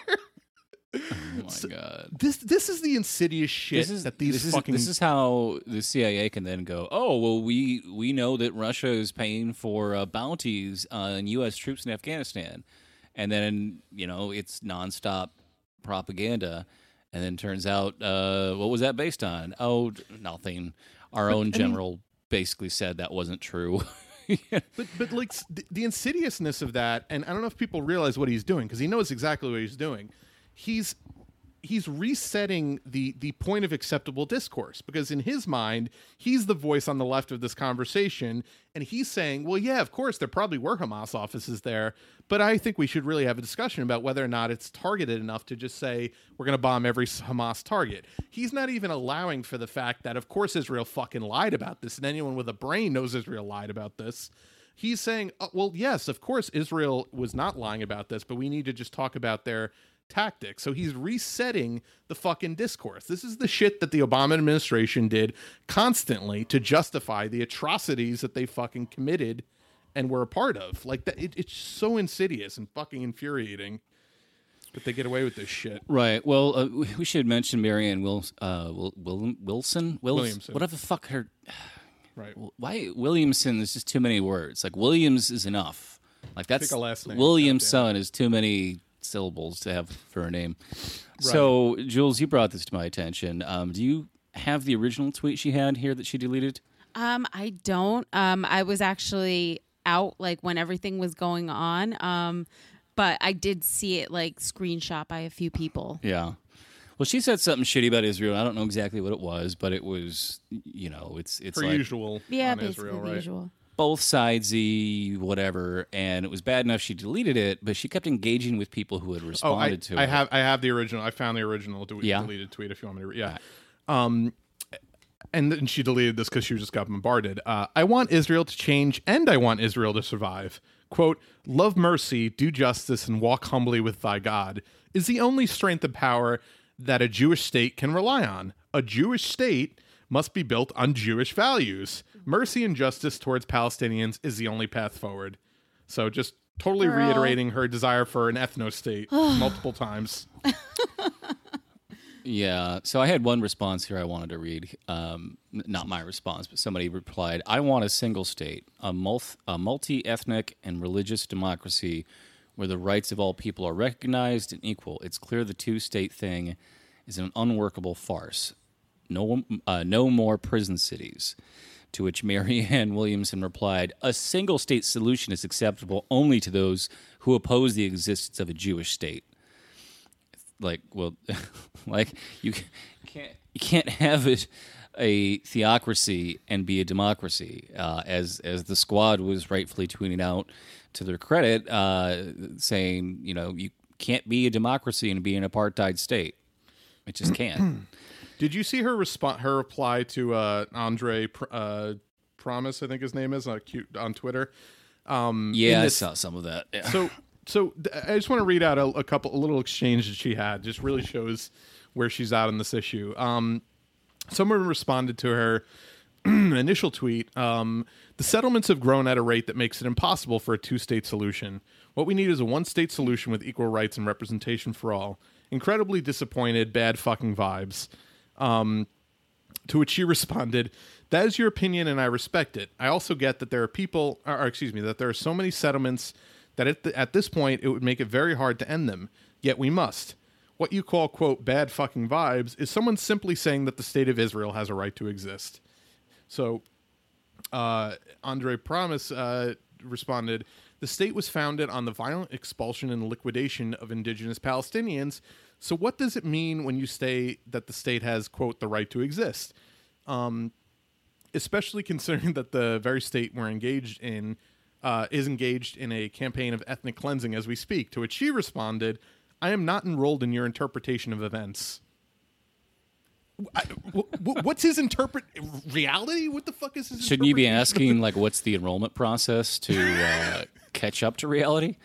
Oh my god. This this is the insidious shit This is that these this is, fucking this is how the CIA can then go. Oh well, we we know that Russia is paying for uh, bounties on U.S. troops in Afghanistan, and then you know it's nonstop propaganda, and then turns out uh, what was that based on? Oh, nothing. Our own general basically said that wasn't true. But but like the, the insidiousness of that, and I don't know if people realize what he's doing because he knows exactly what he's doing. He's he's resetting the the point of acceptable discourse because in his mind he's the voice on the left of this conversation and he's saying well yeah of course there probably were hamas offices there but i think we should really have a discussion about whether or not it's targeted enough to just say we're going to bomb every hamas target. He's not even allowing for the fact that of course israel fucking lied about this and anyone with a brain knows israel lied about this. He's saying, uh, well, yes, of course, Israel was not lying about this, but we need to just talk about their tactics. So he's resetting the fucking discourse. This is the shit that the Obama administration did constantly to justify the atrocities that they fucking committed and were a part of. Like that, it, it's so insidious and fucking infuriating that they get away with this shit. Right. Well, uh, we should mention Marianne uh, Wil- Wil- Wilson. Wils- Williamson. Whatever the fuck her. Right. Why Williamson is just too many words. Like Williams is enough. Like that's a last name. Williamson is too many syllables to have for a name. So, Jules, you brought this to my attention. Um, do you have the original tweet she had here that she deleted? Um, I don't. Um, I was actually out like when everything was going on. Um, but I did see it like screenshot by a few people. Yeah. Well, she said something shitty about Israel. I don't know exactly what it was, but it was, you know, it's it's Per like usual Yeah, on basically Israel, right? usual. Both sidesy, whatever, and it was bad enough she deleted it, but she kept engaging with people who had Oh, I, responded to I it. have I have the original. I found the original de- Yeah? deleted tweet. If you want me to, re- yeah. Um, and then she deleted this because she just got bombarded. Uh, I want Israel to change, and I want Israel to survive. "Quote: Love mercy, do justice, and walk humbly with thy God is the only strength and power that a Jewish state can rely on. A Jewish state must be built on Jewish values. Mercy and justice towards Palestinians is the only path forward." So just totally Girl. reiterating her desire for an ethno state multiple times. Yeah. So I had one response here I wanted to read. Um, not my response, but somebody replied, I want a single state, a, multi- ethnic and religious democracy where the rights of all people are recognized and equal. It's clear the two state thing is an unworkable farce. No, uh, no more prison cities. To which Marianne Williamson replied, A single state solution is acceptable only to those who oppose the existence of a Jewish state. Like well like you can't you can't have it a theocracy and be a democracy. Uh, as as the squad was rightfully tweeting out to their credit uh, saying you know you can't be a democracy and be an apartheid state. It just can't Did you see her respond? Her reply to uh, Andre Pr- uh, Promise, I think his name is, uh, cute on Twitter. yeah i saw some of that yeah. So, so I just want to read out a, a couple, a little exchange that she had. Just really shows where she's at on this issue. Um, someone responded to her initial tweet um, the settlements have grown at a rate that makes it impossible for a two-state solution what we need is a one-state solution with equal rights and representation for all incredibly disappointed bad fucking vibes um, to which she responded that is your opinion and i respect it. I also get that there are people or, or excuse me that there are so many settlements that at, the, at this point it would make it very hard to end them. Yet we must. What you call quote bad fucking vibes is someone simply saying that the state of israel has a right to exist. So uh, Andre Promise uh, responded The state was founded on the violent expulsion and liquidation of indigenous Palestinians. So, what does it mean when you say that the state has, quote, the right to exist? Um, especially considering that the very state we're engaged in uh, is engaged in a campaign of ethnic cleansing as we speak. To which she responded, I am not enrolled in your interpretation of events. I, wh- wh- what's his interpret reality? What the fuck is his? shouldn't you be asking like what's the enrollment process to uh, catch up to reality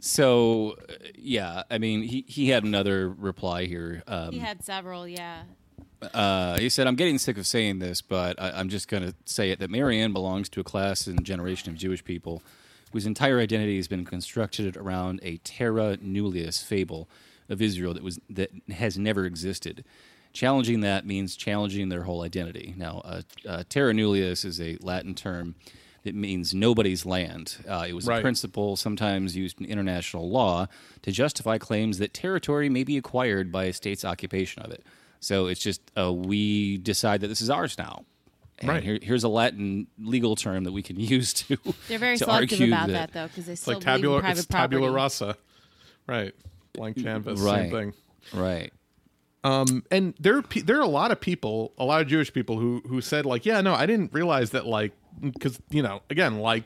so uh, yeah i mean he, he had another reply here um, He had several, yeah. Uh, he said, I'm getting sick of saying this, but I, I'm just going to say it that Marianne belongs to a class and generation of Jewish people whose entire identity has been constructed around a terra nullius fable, of Israel that was that has never existed. Challenging that means challenging their whole identity. Now, uh, uh, terra nullius is a Latin term that means nobody's land. Uh, it was Right. a principle sometimes used in international law to justify claims that territory may be acquired by a state's occupation of it. So it's just uh, we decide that this is ours now. And Right. Here, here's a Latin legal term that we can use to. They're very to selective argue about that, though, because they It's still like believe in tabula, private it's property. tabula rasa, right? Blank canvas, Right. same thing. Right. Um, and there are there are a lot of people, a lot of Jewish people who who said like, yeah, no, I didn't realize that like because you know again like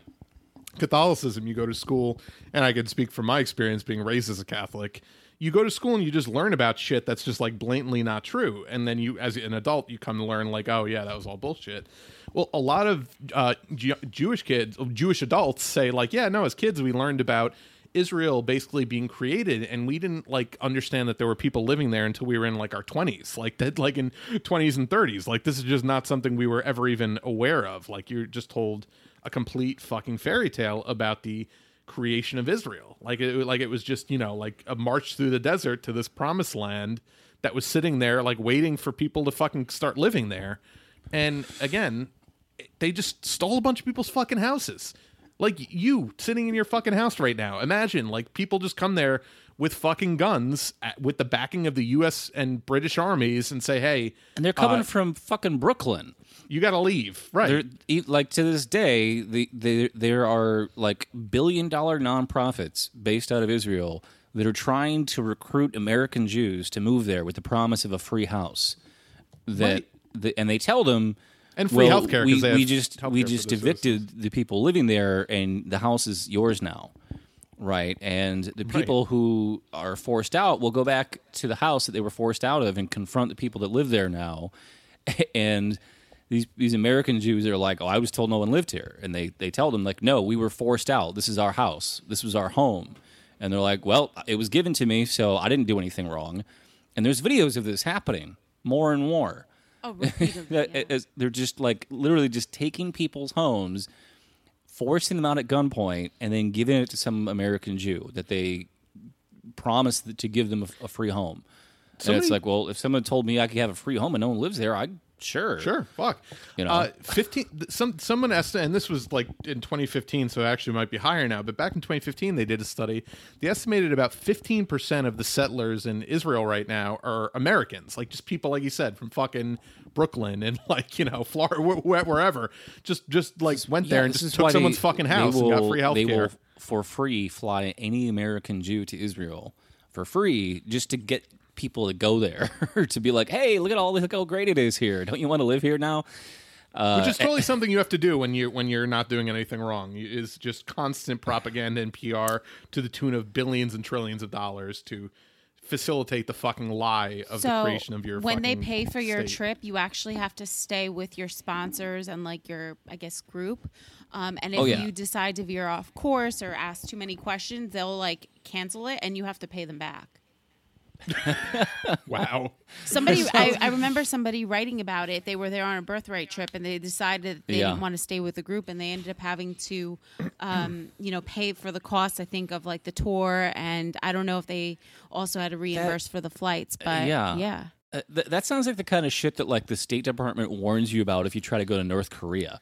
Catholicism, you go to school, and I can speak from my experience being raised as a Catholic. You go to school and you just learn about shit that's just like blatantly not true, and then you, as an adult, you come to learn like, oh yeah, that was all bullshit. Well, a lot of uh, Jewish kids, Jewish adults say like, yeah, no, as kids we learned about Israel basically being created, and we didn't like understand that there were people living there until we were in like our twenties, like that, like in twenties and thirties. Like this is just not something we were ever even aware of. Like you're just told a complete fucking fairy tale about the creation of Israel. Like it, like it was just you know like a march through the desert to this promised land that was sitting there like waiting for people to fucking start living there. And again, they just stole a bunch of people's fucking houses. Like you sitting in your fucking house right now. Imagine like people just come there with fucking guns at, with the backing of the U.S. and British armies and say, "Hey, And they're coming uh, from fucking Brooklyn. you got to leave." Right? They're, like to this day, the, the, there are like billion dollar nonprofits based out of Israel that are trying to recruit American Jews to move there with the promise of a free house. That Right. the, and they tell them And free well, healthcare We, we just we just evicted the people living there, and the house is yours now. Right, and the people who are forced out will go back to the house that they were forced out of and confront the people that live there now. And these these American Jews are like, "Oh, I was told no one lived here," and they they tell them like, "No, we were forced out. This is our house. This was our home." And they're like, "Well, it was given to me, so I didn't do anything wrong." And there's videos of this happening more and more. Oh, repeatedly, yeah. as- they're just like literally just taking people's homes, forcing them out at gunpoint, and then giving it to some American Jew that they promised to give them a, a free home. and it's like, well, if someone told me I could have a free home and no one lives there, I'd sure, Sure, fuck. You know? uh, fifteen. Some someone estimated, and this was like in 2015, so it actually might be higher now. But back in 2015, they did a study. They estimated about 15 percent of the settlers in Israel right now are Americans, like just people like you said from fucking Brooklyn and like you know Florida, wh- wh- wherever. Just just like went there Yeah, and just took someone's they- fucking house and got free health They will for free fly any American Jew to Israel for free just to get people to go there to be like, hey, look at all look how great it is here. Don't you want to live here now? Which is totally something you have to do when you when you're not doing anything wrong. You- Is just constant propaganda and PR to the tune of billions and trillions of dollars to facilitate the fucking lie of the creation of your. when they pay for your state. trip you actually have to stay with your sponsors and like your i guess group um, and if Oh, yeah. you decide to veer off course or ask too many questions they'll like cancel it and you have to pay them back Wow. somebody I, I remember somebody writing about it they were there on a birthright trip and they decided they Yeah. didn't want to stay with the group and they ended up having to um, you know pay for the cost i think of like the tour and i don't know if they also had to reimburse for the flights but yeah. yeah Uh, th- that sounds like the kind of shit that like the State Department warns you about if you try to go to North Korea.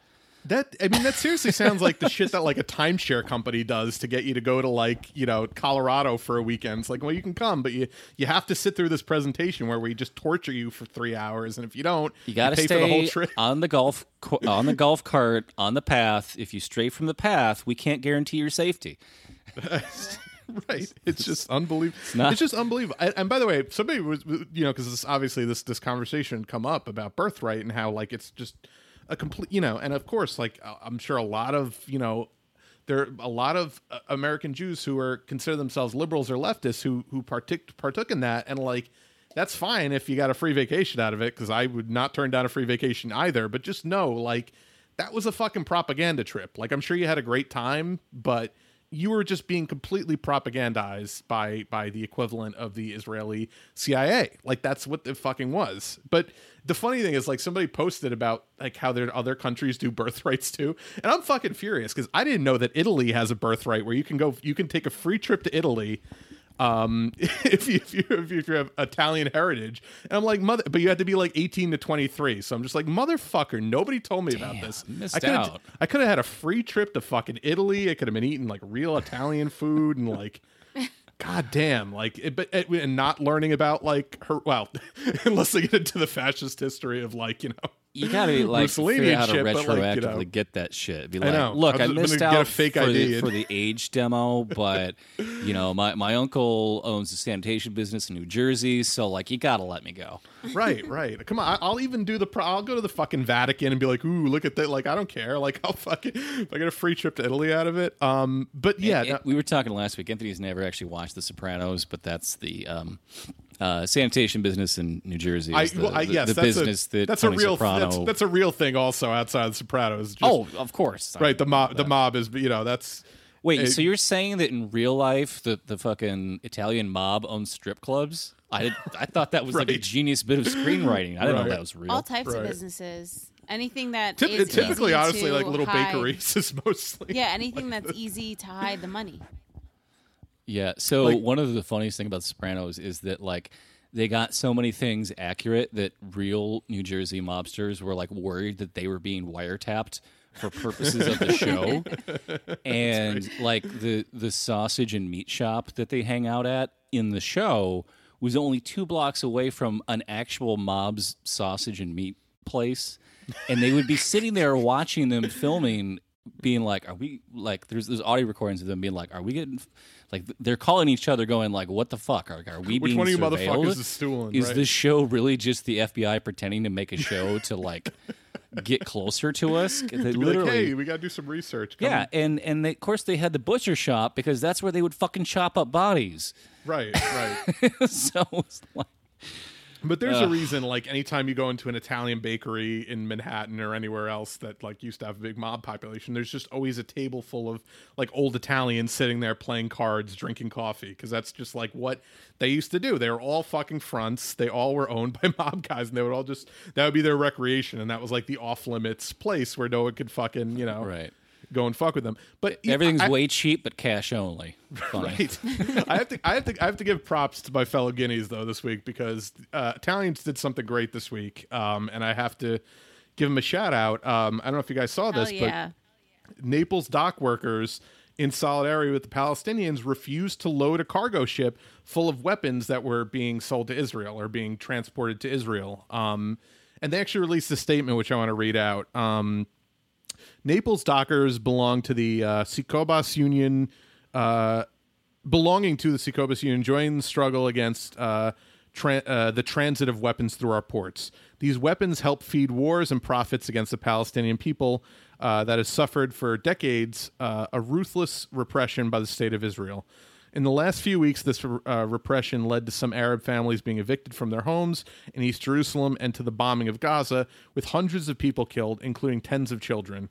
That I mean, that seriously sounds like the shit that like a timeshare company does to get you to go to like you know Colorado for a weekend. It's like, well, you can come, but you you have to sit through this presentation where we just torture you for three hours, and if you don't, You got to stay for the whole trip. on the golf on the golf cart on the path. If you stray from the path, we can't guarantee your safety. right it's just unbelievable it's, not- it's just unbelievable and, and by the way somebody was you know because this obviously this this conversation come up about birthright and how like it's just a complete you know and of course like I- i'm sure a lot of you know there are a lot of uh, american jews who are consider themselves liberals or leftists who who partook partook in that and like that's fine if you got a free vacation out of it because i would not turn down a free vacation either but just know like that was a fucking propaganda trip. Like i'm sure you had a great time but you were just being completely propagandized by by the equivalent of the Israeli CIA. Like that's what the fucking was. But the funny thing is like somebody posted about like how their other countries do birthrights too. And I'm fucking furious cuz I didn't know that Italy has a birthright where you can go you can take a free trip to Italy um, if you if you if you, have Italian heritage. And I'm like, mother, but you had to be like 18 to 23. So I'm just like, motherfucker, nobody told me about this. missed I out. I could have had a free trip to fucking Italy. I could have been eating like real Italian food and like. God damn! Like, it, but it, and not learning about like her. Well, unless they get into the fascist history of like you know You gotta be like Mussolini figure out how to shit, but, retroactively like, you know. get that shit. Be I like, know. look, I'm I gonna missed get a out fake for, ID the, and- for the age demo, but you know, my, my uncle owns a sanitation business in New Jersey, so like, you gotta let me go. Right, right. Come on, I- I'll even do the. Pro- I'll go to the fucking Vatican and be like, "Ooh, look at that!" Like, I don't care. Like, I'll fucking if I get a free trip to Italy out of it. Um, but yeah, And- and we were talking last week. Anthony's never actually watched The Sopranos, but that's the um, uh, sanitation business in New Jersey. I, the, well, I the- yes, the that's business a, that that's Tony a real Soprano. that's, that's a real thing. Also, outside of The Sopranos. Just, oh, of course, right. The mob, the mob is you know that's Wait, it- so you're saying that in real life the, the fucking Italian mob owns strip clubs? I did, I thought that was like a genius bit of screenwriting. I didn't know Right. that was real. All types Right. of businesses. Anything that typ- is typically easy honestly to like little hide. bakeries is mostly Yeah, anything that's easy to hide the money. Yeah. So Like- one of the funniest thing about Sopranos is that like they got so many things accurate that real New Jersey mobsters were like worried that they were being wiretapped for purposes of the show. and like the the sausage and meat shop that they hang out at in the show was only two blocks away from an actual mob's sausage and meat place. And they would be sitting there watching them filming being like, "Are we like?" There's there's audio recordings of them being like, "Are we getting?" Like they're calling each other, going like, "What the fuck? Are, are we Which being one of you surveilled? motherfuckers is stooling, Is right? this show really just the FBI pretending to make a show to like get closer to us? They be like, literally, hey, we got to do some research. Come- yeah, and and they, of course they had the butcher shop because that's where they would fucking chop up bodies. right, right. so it's like, But there's a reason, like anytime you go into an Italian bakery in Manhattan or anywhere else that like used to have a big mob population, there's just always a table full of like old Italians sitting there playing cards, drinking coffee, because that's just like what they used to do. They were all fucking fronts. They all were owned by mob guys, and they would all just that would be their recreation, and that was like the off limits place where no one could fucking you know Right. Go and fuck with them. But everything's I- way cheap but cash only. Funny. Right. I have to I have to I have to give props to my fellow Guineas though this week because uh, Italians did something great this week. Um, and I have to give them a shout out. Um, I don't know if you guys saw this, yeah. but Naples dock workers in solidarity with the Palestinians refused to load a cargo ship full of weapons that were being sold to Israel or being transported to Israel. Um, and they actually released a statement which I want to read out. Um, Naples dockers belong to the uh, SI Cobas Union, uh, belonging to the SI Cobas Union, join the struggle against uh, tra- uh, the transit of weapons through our ports. These weapons help feed wars and profits against the Palestinian people uh, that has suffered for decades uh, a ruthless repression by the state of Israel. In the last few weeks, this uh, repression led to some Arab families being evicted from their homes in East Jerusalem and to the bombing of Gaza, with hundreds of people killed, including tens of children.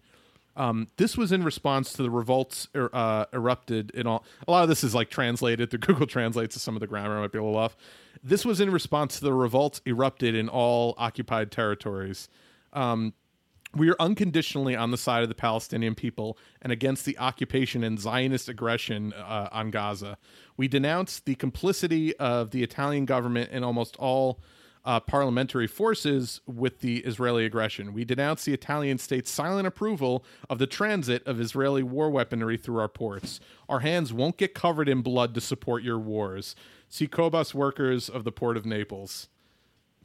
Um, this was in response to the revolts er, uh, erupted in all. A lot of this is like translated through Google Translate, so some of the grammar might be a little off. This was in response to the revolts erupted in all occupied territories. Um, we are unconditionally on the side of the Palestinian people and against the occupation and Zionist aggression uh, on Gaza. We denounce the complicity of the Italian government in almost all uh, parliamentary forces with the Israeli aggression. We denounce the Italian state's silent approval of the transit of Israeli war weaponry through our ports. Our hands won't get covered in blood to support your wars. SI Cobas workers of the port of Naples.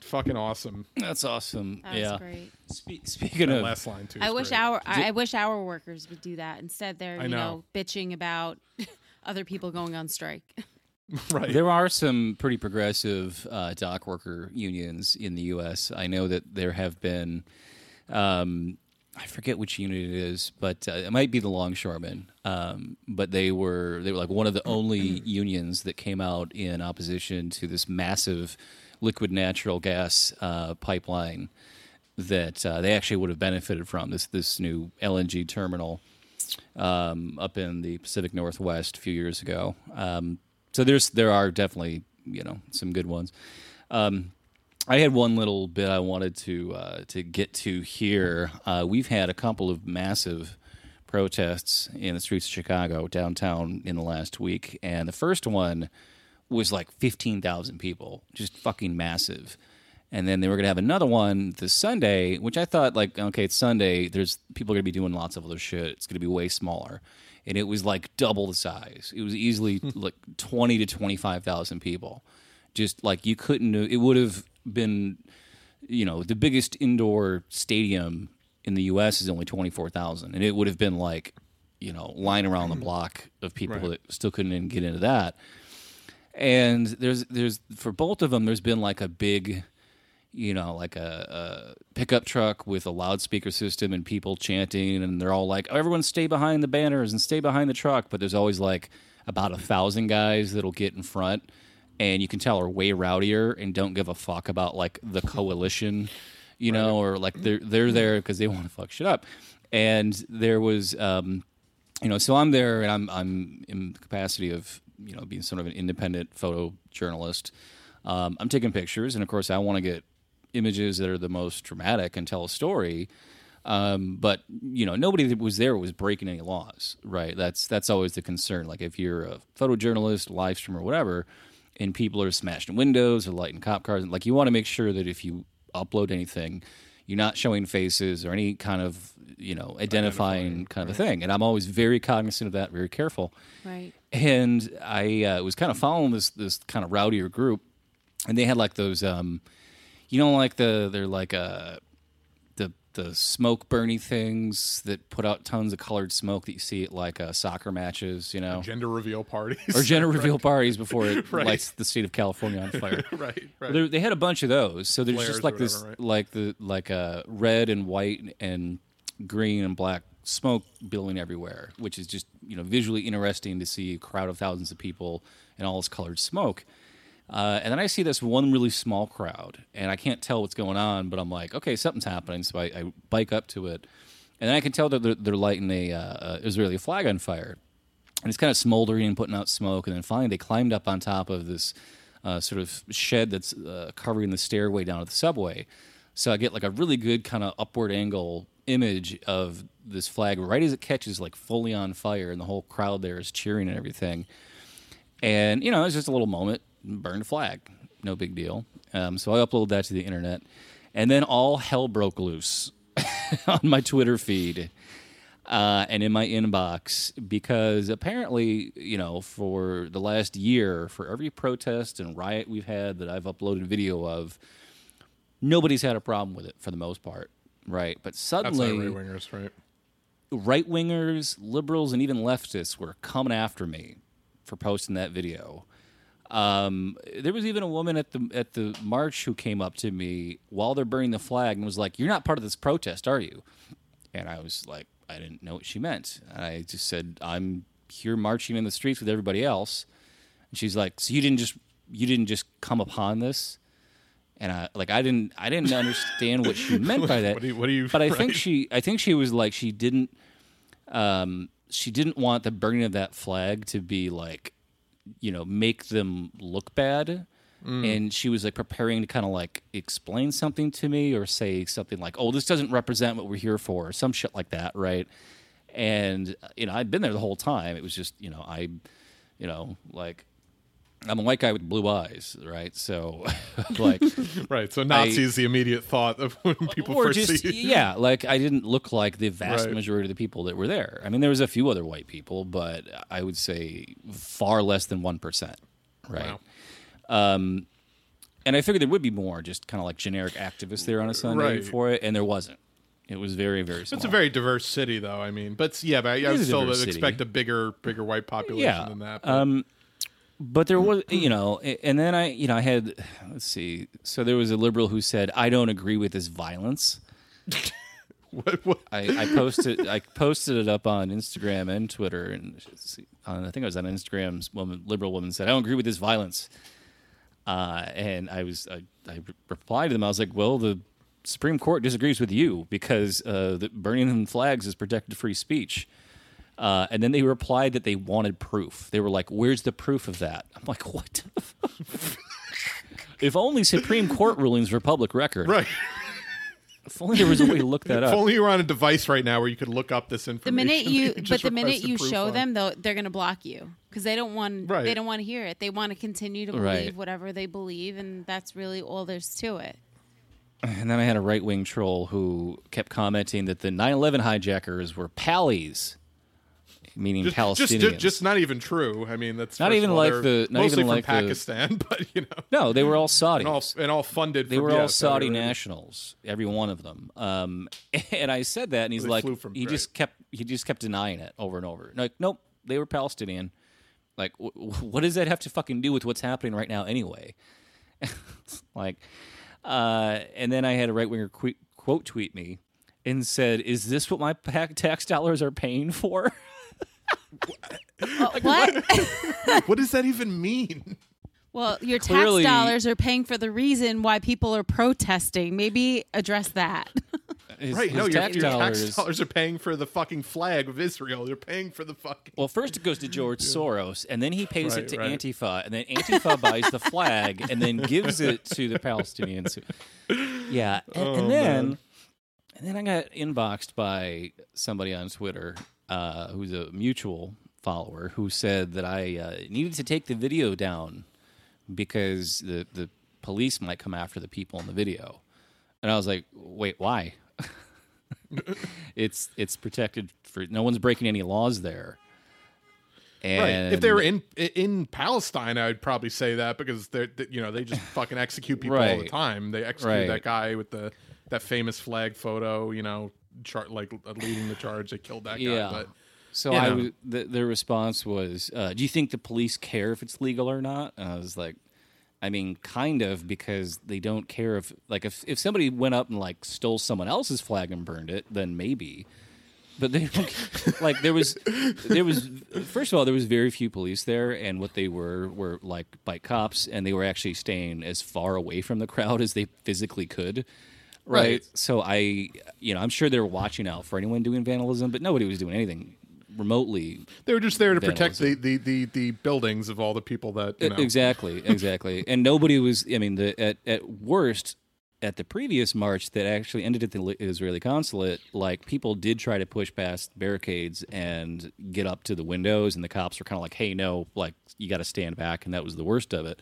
Fucking awesome. That's awesome. That yeah. great. Spe- speaking That of last line too. I wish great. our I I wish our workers would do that. Instead, they're I you know. know. bitching about other people going on strike. right. There are some pretty progressive uh, dock worker unions in the U.S. I know that there have been, um, I forget which unit it is, but uh, it might be the longshoremen. Um, but they were they were like one of the only unions that came out in opposition to this massive liquid natural gas uh, pipeline that uh, they actually would have benefited from this this new LNG terminal um, up in the Pacific Northwest a few years ago. Um, so there's there are definitely you know some good ones. Um, I had one little bit I wanted to uh, to get to here. Uh, we've had a couple of massive protests in the streets of Chicago downtown in the last week, and the first one was like 15,000 people, just fucking massive. And then they were going to have another one this Sunday, which I thought like, okay, it's Sunday. There's people are going to be doing lots of other shit. It's going to be way smaller. And it was like double the size. It was easily hmm. like 20 to 25,000 people. Just like you couldn't, it would have been, you know, the biggest indoor stadium in the U.S. is only 24,000. And it would have been like, you know, line around the hmm. block of people Right. that still couldn't even get into that and there's there's for both of them there's been like a big you know like a, a pickup truck with a loudspeaker system and people chanting and they're all like everyone stay behind the banners and stay behind the truck. But there's always like about a thousand guys that'll get in front and you can tell are way rowdier and don't give a fuck about like the coalition you know or like they're they're there because they want to fuck shit up. And there was um you know, so I'm there and I'm I'm in the capacity of you know being sort of an independent photojournalist. Um, I'm taking pictures, and of course, I want to get images that are the most dramatic and tell a story. Um, but you know, nobody that was there was breaking any laws, right? That's that's always the concern. Like if you're a photojournalist, live streamer, whatever, and people are smashing windows or lighting cop cars, like you want to make sure that if you upload anything, you're not showing faces or any kind of you know identifying, kind of a thing. And I'm always very cognizant of that, very careful Right. and I uh, was kind of following this this kind of rowdier group, and they had like those, um, you know, like the they're like uh, the the smoke burny things that put out tons of colored smoke that you see at like uh, soccer matches, you know, Gender reveal parties. or gender reveal parties before it Right. lights the state of California on fire. right, right. They, they had a bunch of those, so there's Flares just like this, right? like the like uh, red and white and green and black smoke billowing everywhere, which is just you know visually interesting to see a crowd of thousands of people and all this colored smoke. Uh, and then I see this one really small crowd, and I can't tell what's going on, but I'm like, okay, something's happening. So I, I bike up to it, and then I can tell that they're, they're lighting a uh, Israeli flag on fire and it's kind of smoldering and putting out smoke. And then finally, they climbed up on top of this uh, sort of shed that's uh, covering the stairway down to the subway. So I get like a really good kind of upward angle image of this flag right as it catches like fully on fire, and the whole crowd there is cheering and everything. And you know, it's just a little moment, burned a flag, no big deal. Um, so I uploaded that to the internet, and then all hell broke loose on my Twitter feed uh, and in my inbox because apparently, you know, for the last year, for every protest and riot we've had that I've uploaded video of, nobody's had a problem with it for the most part, right? But suddenly, right wingers, right? right wingers, liberals, and even leftists were coming after me for posting that video. Um, there was even a woman at the at the march who came up to me while they're burning the flag and was like, "You're not part of this protest, are you?" And I was like, I didn't know what she meant. And I just said, "I'm here marching in the streets with everybody else." And she's like, "So you didn't just you didn't just come upon this?" And I like I didn't I didn't understand what she meant by that. What do you- what do you- But I think she I think she was like she didn't um she didn't want the burning of that flag to be like you know make them look bad. Mm. And she was like preparing to kind of like explain something to me or say something like oh this doesn't represent what we're here for or some shit like that right? And you know i'd been there the whole time. It was just you know i you know like i'm a white guy with blue eyes right so like Right. So Nazi is the immediate thought of when people first just see you. yeah like i didn't look like the vast Right. majority of the people that were there i mean there was a few other white people but i would say far less than 1% right Wow. and i figured there would be more just kind of like generic activists there on a sunday Right. for it and there wasn't it was very very small It's a very diverse city, though. I mean, but yeah, but I, I would still diverse city. expect a bigger, bigger white population yeah than that. but- um but there was you know and then i you know i had let's see. So there was a liberal who said i don't agree with this violence. What, what, I, I posted I posted it up on Instagram and Twitter, and I think I was on Instagram's woman liberal woman said I don't agree with this violence, uh, and I was I, I replied to them. I was like, well the Supreme Court disagrees with you because uh, the burning flags is protected free speech. Uh, and then they replied that they wanted proof. They were like, "Where's the proof of that?" I'm like, "What? if only Supreme Court rulings were public record." right. If only there was a way to look that If up. only you were on a device right now where you could look up this The information. minute you, that but the minute you show on. them, though, they're gonna block you because they don't want Right. they don't want to hear it. They want to continue to believe Right. whatever they believe, and that's really all there's to it. And then I had a right wing troll who kept commenting that the 9 11 hijackers were pallies, meaning just, Palestinians. just, just not even true. I mean, that's Not even all, like the- not mostly even from like the- Pakistan, but you know, no, they were all Saudis. and all and all funded. they from, were yeah, all Saudi Arabia. nationals, every one of them. Um, and I said that, and he's They like, from- he just kept he just kept denying it over and over. Like, nope, they were Palestinian. Like, w- w- what does that have to fucking do with what's happening right now, anyway? like, uh, and then I had a right winger qu- quote tweet me and said, "Is this what my tax dollars are paying for?" Uh, what? What does that even mean? well, your Clearly- tax dollars are paying for the reason why people are protesting. Maybe address that. His- right? his No, your, tax your dollars. tax dollars are paying for the fucking flag of Israel. They're paying for the fucking. Well, first it goes to George Soros, and then he pays Right, it to right. Antifa, and then Antifa buys the flag, and then gives it to the Palestinians. Yeah, and, Oh, and then and then I got inboxed by somebody on Twitter uh, who's a mutual follower who said that I uh, needed to take the video down because the the police might come after the people in the video, and I was like, wait, why? it's it's protected for no one's breaking any laws there. And Right. If they were in in Palestine, I'd probably say that because they're they- you know they just fucking execute people all the time. They execute Right. that guy with the that famous flag photo. You know, char- like leading the charge. They killed that guy. Yeah. But So you I know. was, the, the response was, uh, "Do you think the police care if it's legal or not?" And I was like, "I mean, kind of, because they don't care if like if if somebody went up and like stole someone else's flag and burned it, then maybe." But they don't like there was there was first of all there was very few police there and what they were were like bike cops and they were actually staying as far away from the crowd as they physically could. Right. Right. So I you know, I'm sure they were watching out for anyone doing vandalism, but nobody was doing anything remotely they were just there to protect the, the, the, the buildings of all the people that you know. Exactly, exactly. and nobody was. I mean, the at at worst, at the previous march that actually ended at the Israeli consulate, like people did try to push past barricades and get up to the windows, and the cops were kind of like, "Hey, no, like you got to stand back," and that was the worst of it.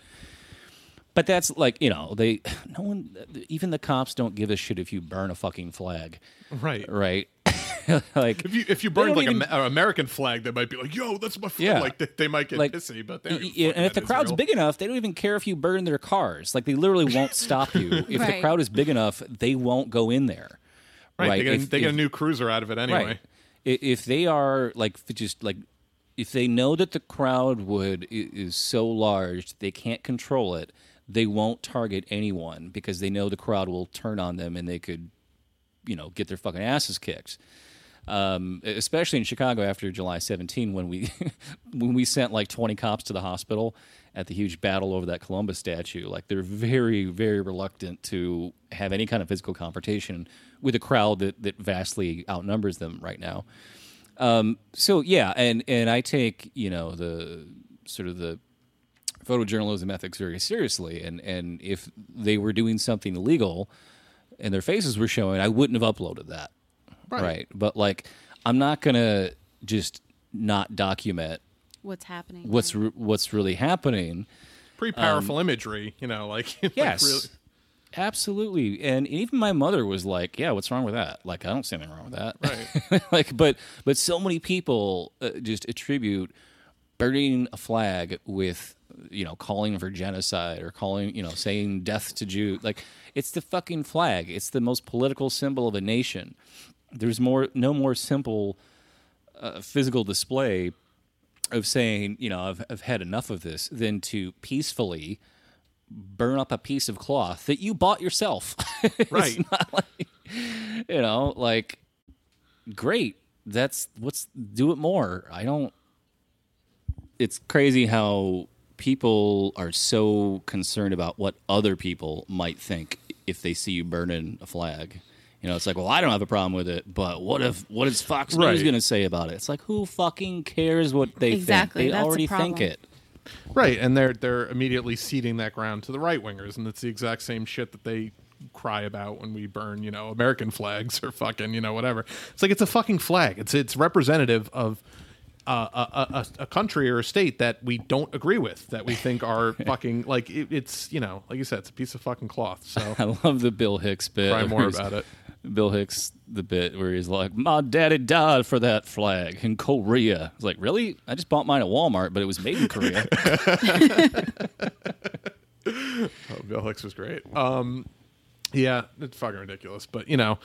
But that's like you know they no one even the cops don't give a shit if you burn a fucking flag, Right. right? like If you if you burned don't like even- a, an American flag, they might be like, "Yo, that's my flag." Yeah. Like they, they might get like pissy, but they don't give yeah, and if the crowd's Israel. big enough, they don't even care if you burn their cars. Like they literally won't stop you. If the crowd is big enough, they won't go in there. right? Right. They, get, If- they get a new cruiser out of it anyway. Right. If they are like f- just like if they know that the crowd would is so large they can't control it, they won't target anyone because they know the crowd will turn on them and they could, you know, get their fucking asses kicked. Um, especially in Chicago after July 17, when we when we sent like 20 cops to the hospital at the huge battle over that Columbus statue, like they're very very reluctant to have any kind of physical confrontation with a crowd that that vastly outnumbers them right now. Um, so yeah, and and I take you know the sort of the photojournalism ethics very seriously, and and if they were doing something illegal and their faces were showing, I wouldn't have uploaded that. Right. But like, I'm not gonna just not document What's happening? what's re- what's really happening. Pretty powerful imagery, you know, like like Um, Yes. really- Absolutely, and even my mother was like, "Yeah, what's wrong with that? Like, I don't see anything wrong with that." Right. like, but but so many people uh, just attribute burning a flag with you know calling for genocide or calling you know saying death to Jew. Like, it's the fucking flag. It's the most political symbol of a nation. There's more, no more simple uh, physical display of saying, you know, I've, I've had enough of this than to peacefully burn up a piece of cloth that you bought yourself. Right. like, you know, like, great. That's what's do it more. I don't. It's crazy how people are so concerned about what other people might think if they see you burning a flag. You know, it's like, well, I don't have a problem with it, but what if what is Fox News Right. going to say about it? It's like, who fucking cares what they Exactly, think? They that's the already think problem. it. Right, and they're they're immediately ceding that ground to the right wingers, and it's the exact same shit that they cry about when we burn, you know, American flags or fucking, you know, whatever. It's like it's a fucking flag. It's it's representative of uh, a, a, a country or a state that we don't agree with, that we think are fucking like it, it's you know, like you said, it's a piece of fucking cloth. So I love the Bill Hicks bit. cry more about it. Bill Hicks, the bit where he's like, "My daddy died for that flag in Korea." It's like, really? I just bought mine at Walmart, but it was made in Korea. Oh, Bill Hicks was great. Um, yeah, it's fucking ridiculous. But you know,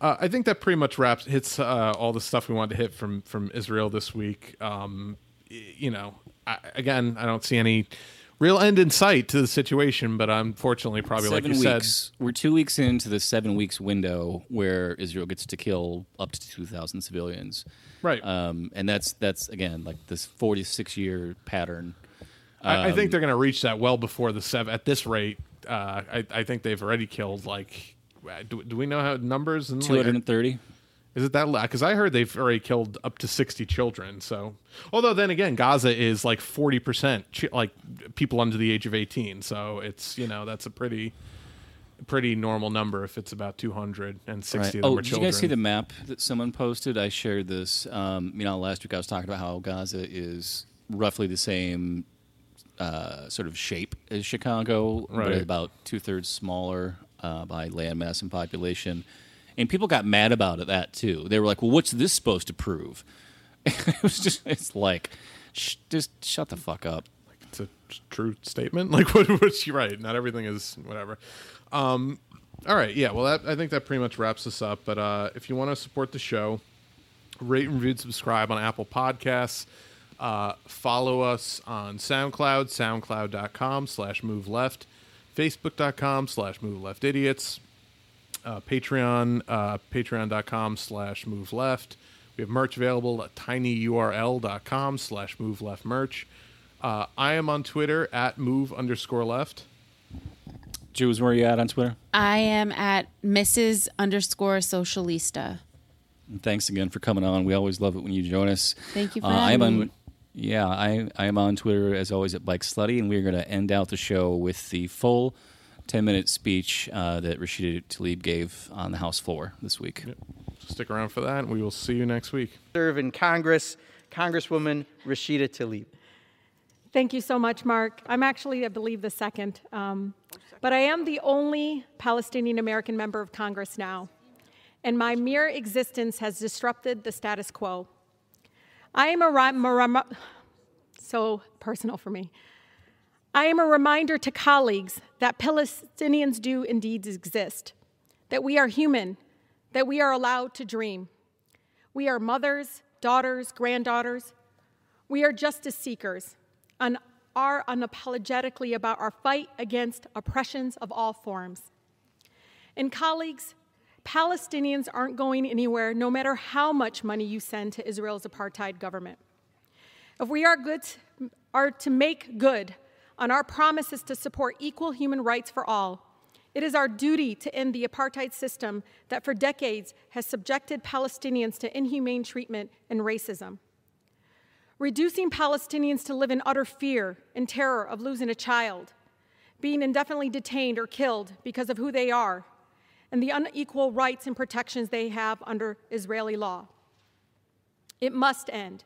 uh, I think that pretty much wraps hits uh, all the stuff we wanted to hit from from Israel this week. Um, you know, I, again, I don't see any real end in sight to the situation, but unfortunately, probably seven like you weeks. We're two weeks into the seven weeks window where Israel gets to kill up to two thousand civilians. right? Um, and that's that's again like this forty six year pattern. I, I um, think they're going to reach that well before the seven. At this rate, uh, I, I think they've already killed like. Uh, Do, do we know how numbers and Two hundred and thirty. Is it that low? Because I heard they've already killed up to sixty children. So, although then again, Gaza is like forty percent like people under the age of eighteen. So it's you know that's a pretty pretty normal number if it's about two hundred and sixty of them Oh, did children. you guys see the map that someone posted? I shared this. Um, you know, last week I was talking about how Gaza is roughly the same uh, sort of shape as Chicago, but about two thirds smaller uh, by landmass and population. And people got mad about it that too. They were like, "Well, what's this supposed to prove?" it was just, it's like, sh- just shut the fuck up. it's a true statement. Like what? What's you right? Not everything is whatever. Um, all right, yeah. Well, that, I think that pretty much wraps us up. But uh, if you want to support the show, rate and review, subscribe on Apple Podcasts. Uh, follow us on SoundCloud, soundcloud.com slash move left, facebook.com slash move left idiots, uh, Patreon, uh, patreon.com slash move left. We have merch available at tinyurl.com slash move left merch. Uh, I am on Twitter at move underscore left. Jews, where are you at on Twitter? I am at Mrs. underscore socialista. And thanks again for coming on. We always love it when you join us. Thank you for Uh, I am having on, me. Yeah, I, I am on Twitter as always at Bike Slutty, and we're going to end out the show with the full 10 minute speech uh, that Rashida Tlaib gave on the House floor this week. Stick around for that, and we will see you next week. serve in Congress, Congresswoman Rashida Tlaib. Thank you so much, Mark. I'm actually, I believe, the second. Um, but I am the only Palestinian American member of Congress now. And my mere existence has disrupted the status quo. I am a, so personal for me. I am a reminder to colleagues that Palestinians do indeed exist, that we are human, that we are allowed to dream. We are mothers, daughters, granddaughters. We are justice seekers and are unapologetically about our fight against oppressions of all forms. And colleagues, Palestinians aren't going anywhere no matter how much money you send to Israel's apartheid government. If we are good are to make good on our promises to support equal human rights for all, it is our duty to end the apartheid system that for decades has subjected Palestinians to inhumane treatment and racism. Reducing Palestinians to live in utter fear and terror of losing a child, being indefinitely detained or killed because of who they are, and the unequal rights and protections they have under Israeli law. It must end.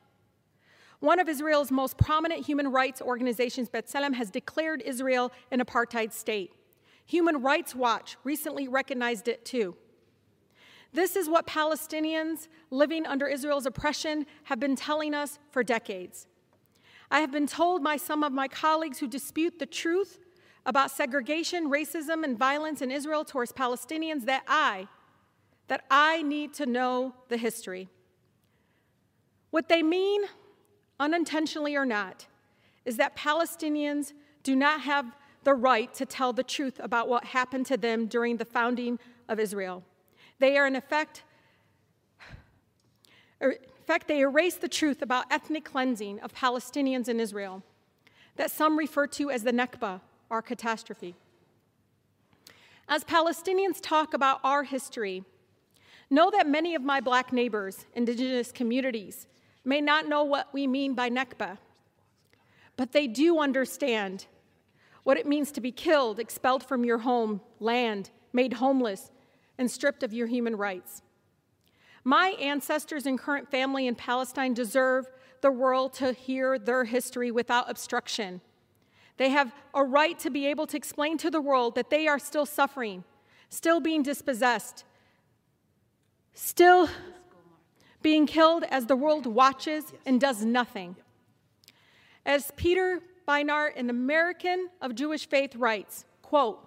One of Israel's most prominent human rights organizations, B'Tselem, has declared Israel an apartheid state. Human Rights Watch recently recognized it too. This is what Palestinians living under Israel's oppression have been telling us for decades. I have been told by some of my colleagues who dispute the truth about segregation, racism, and violence in Israel towards Palestinians that I, that I need to know the history. What they mean, unintentionally or not, is that Palestinians do not have the right to tell the truth about what happened to them during the founding of Israel. They are, in effect, er, in fact, they erase the truth about ethnic cleansing of Palestinians in Israel, that some refer to as the Nakba, our catastrophe. As Palestinians talk about our history, know that many of my black neighbors, indigenous communities, may not know what we mean by Nakba, but they do understand what it means to be killed, expelled from your home, land, made homeless, and stripped of your human rights. My ancestors and current family in Palestine deserve the world to hear their history without obstruction. They have a right to be able to explain to the world that they are still suffering, still being dispossessed, still being killed as the world watches and does nothing. As Peter Beinart, an American of Jewish faith, writes, quote,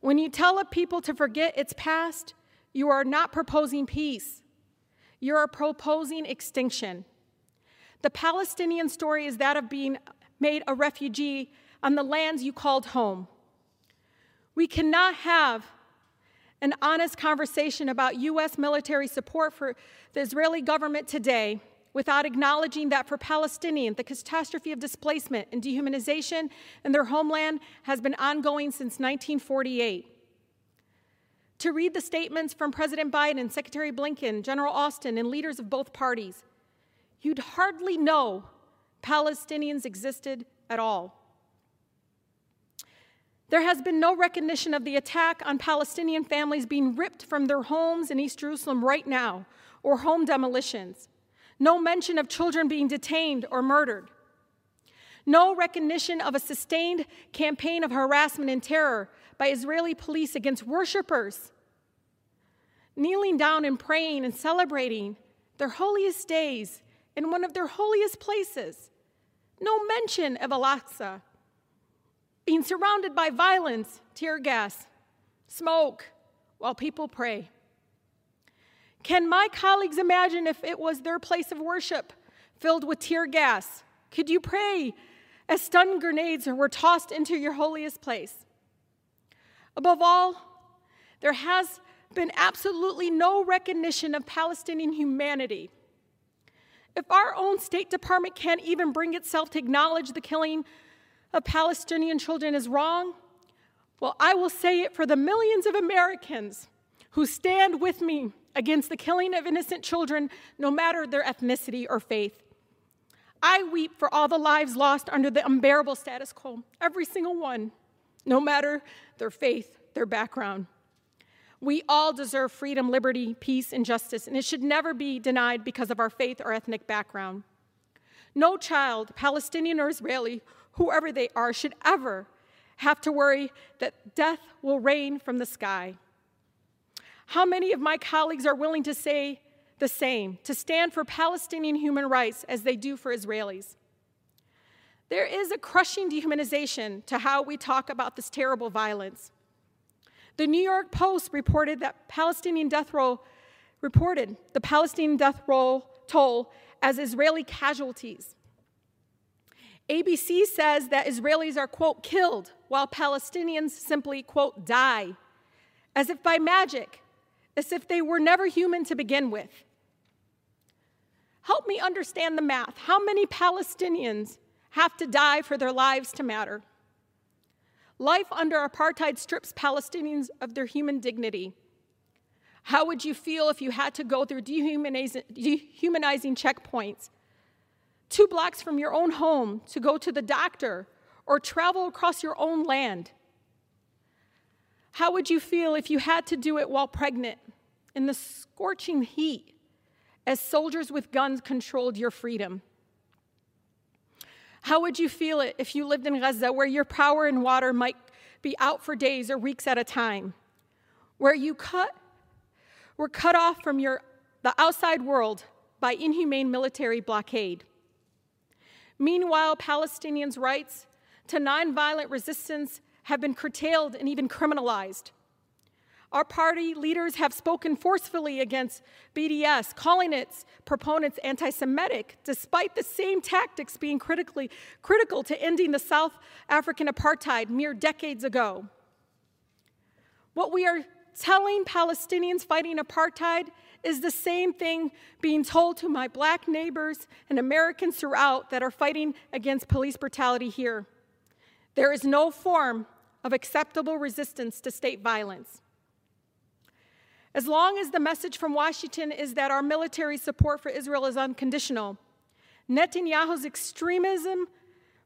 when you tell a people to forget its past, you are not proposing peace. You are proposing extinction. The Palestinian story is that of being made a refugee on the lands you called home. We cannot have an honest conversation about U.S. military support for the Israeli government today without acknowledging that for Palestinians, the catastrophe of displacement and dehumanization in their homeland has been ongoing since 1948. To read the statements from President Biden, Secretary Blinken, General Austin, and leaders of both parties, you'd hardly know Palestinians existed at all. There has been no recognition of the attack on Palestinian families being ripped from their homes in East Jerusalem right now, or home demolitions no mention of children being detained or murdered, no recognition of a sustained campaign of harassment and terror by Israeli police against worshipers, kneeling down and praying and celebrating their holiest days in one of their holiest places. No mention of Al Aqsa being surrounded by violence, tear gas, smoke, while people pray. Can my colleagues imagine if it was their place of worship filled with tear gas? Could you pray as stun grenades were tossed into your holiest place? Above all, there has been absolutely no recognition of Palestinian humanity. If our own State Department can't even bring itself to acknowledge the killing of Palestinian children is wrong, well, I will say it for the millions of Americans who stand with me against the killing of innocent children, no matter their ethnicity or faith. I weep for all the lives lost under the unbearable status quo, every single one, no matter their faith, their background. We all deserve freedom, liberty, peace, and justice, and it should never be denied because of our faith or ethnic background. No child, Palestinian or Israeli, whoever they are, should ever have to worry that death will rain from the sky. How many of my colleagues are willing to say the same, to stand for Palestinian human rights as they do for Israelis? There is a crushing dehumanization to how we talk about this terrible violence. The New York Post reported that Palestinian death row reported the Palestinian death roll toll as Israeli casualties. ABC says that Israelis are, quote, killed while Palestinians simply, quote, die, as if by magic as if they were never human to begin with. Help me understand the math. How many Palestinians have to die for their lives to matter? Life under apartheid strips Palestinians of their human dignity. How would you feel if you had to go through dehumanizing, checkpoints, two blocks from your own home to go to the doctor or travel across your own land? How would you feel if you had to do it while pregnant in the scorching heat as soldiers with guns controlled your freedom? How would you feel it if you lived in Gaza where your power and water might be out for days or weeks at a time? Where you cut were cut off from your the outside world by inhumane military blockade. Meanwhile, Palestinians' rights to nonviolent resistance have been curtailed and even criminalized. Our party leaders have spoken forcefully against BDS, calling its proponents anti Semitic, despite the same tactics being critically, critical to ending the South African apartheid mere decades ago. What we are telling Palestinians fighting apartheid is the same thing being told to my black neighbors and Americans throughout that are fighting against police brutality here. There is no form of acceptable resistance to state violence. As long as the message from Washington is that our military support for Israel is unconditional, Netanyahu's extremism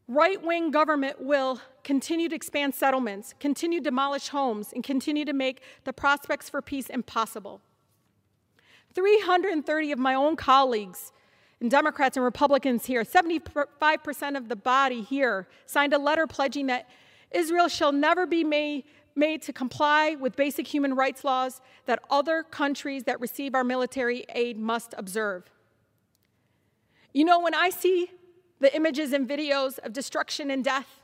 right wing government will continue to expand settlements, continue to demolish homes, and continue to make the prospects for peace impossible. 330 of my own colleagues, and Democrats and Republicans here, 75% of the body here, signed a letter pledging that Israel shall never be made, made to comply with basic human rights laws that other countries that receive our military aid must observe. You know, when I see the images and videos of destruction and death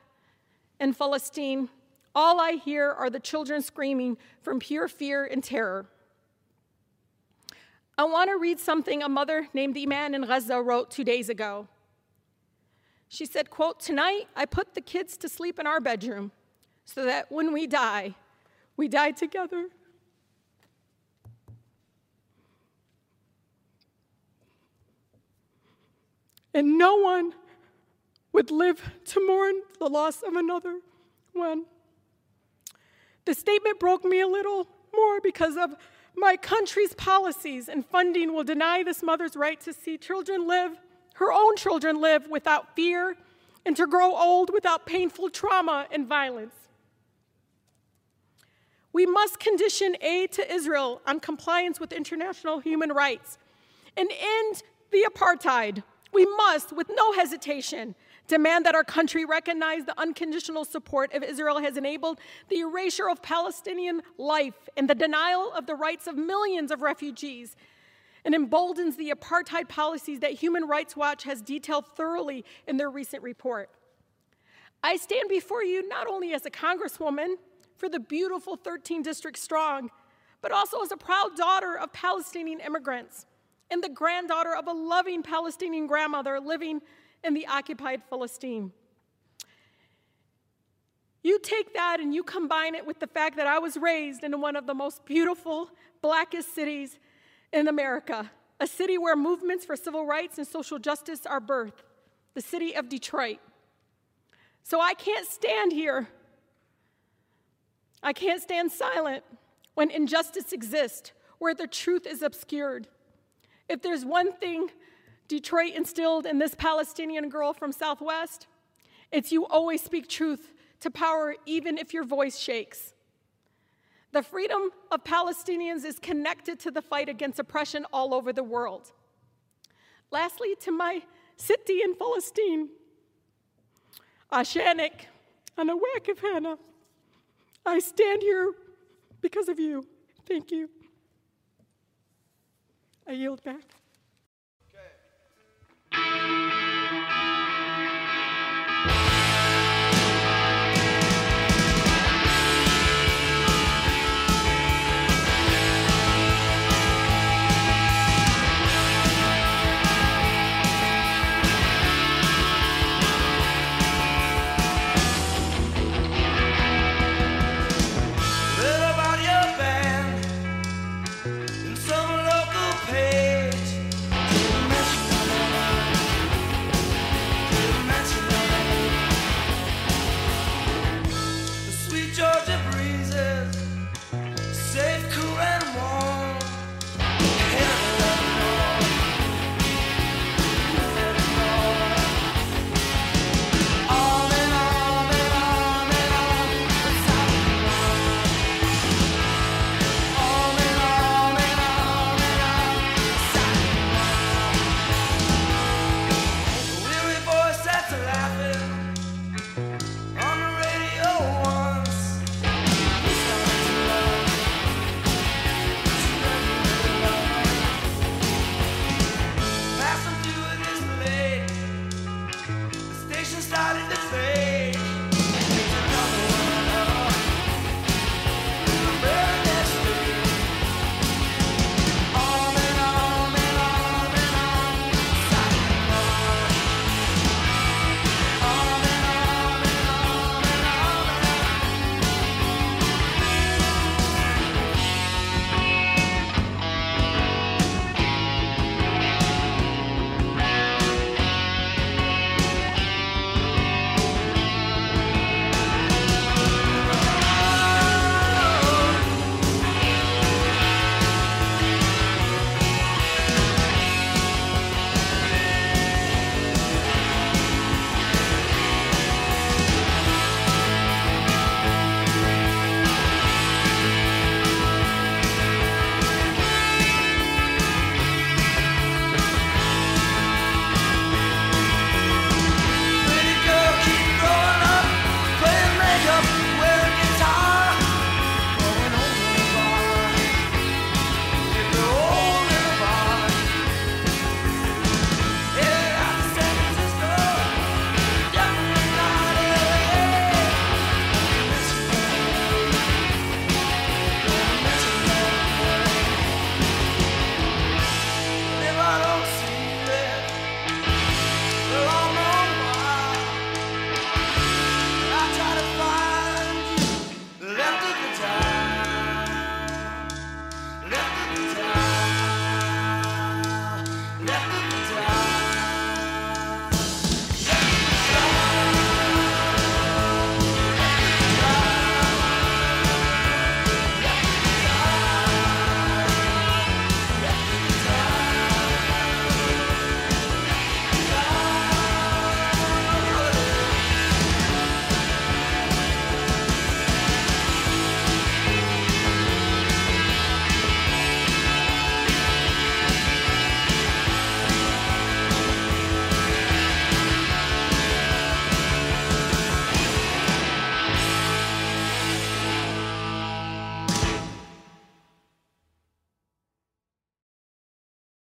in Palestine, all I hear are the children screaming from pure fear and terror. I want to read something a mother named Iman in Gaza wrote two days ago. She said, quote, Tonight I put the kids to sleep in our bedroom so that when we die, we die together. And no one would live to mourn the loss of another one. The statement broke me a little more because of my country's policies and funding will deny this mother's right to see children live, her own children live without fear, and to grow old without painful trauma and violence. We must condition aid to Israel on compliance with international human rights and end the apartheid. We must, with no hesitation, demand that our country recognize the unconditional support of Israel has enabled the erasure of Palestinian life and the denial of the rights of millions of refugees and emboldens the apartheid policies that Human Rights Watch has detailed thoroughly in their recent report. I stand before you not only as a congresswoman for the beautiful 13 district strong, but also as a proud daughter of Palestinian immigrants and the granddaughter of a loving Palestinian grandmother living in the occupied Palestine. You take that and you combine it with the fact that I was raised in one of the most beautiful, blackest cities in America, a city where movements for civil rights and social justice are birthed, the city of Detroit. So I can't stand here. I can't stand silent when injustice exists, where the truth is obscured. If there's one thing Detroit instilled in this Palestinian girl from Southwest, it's you always speak truth to power even if your voice shakes. The freedom of Palestinians is connected to the fight against oppression all over the world. Lastly, to my sitty in Palestine, Ashanik and of Hannah, I stand here because of you. Thank you. I yield back. Okay.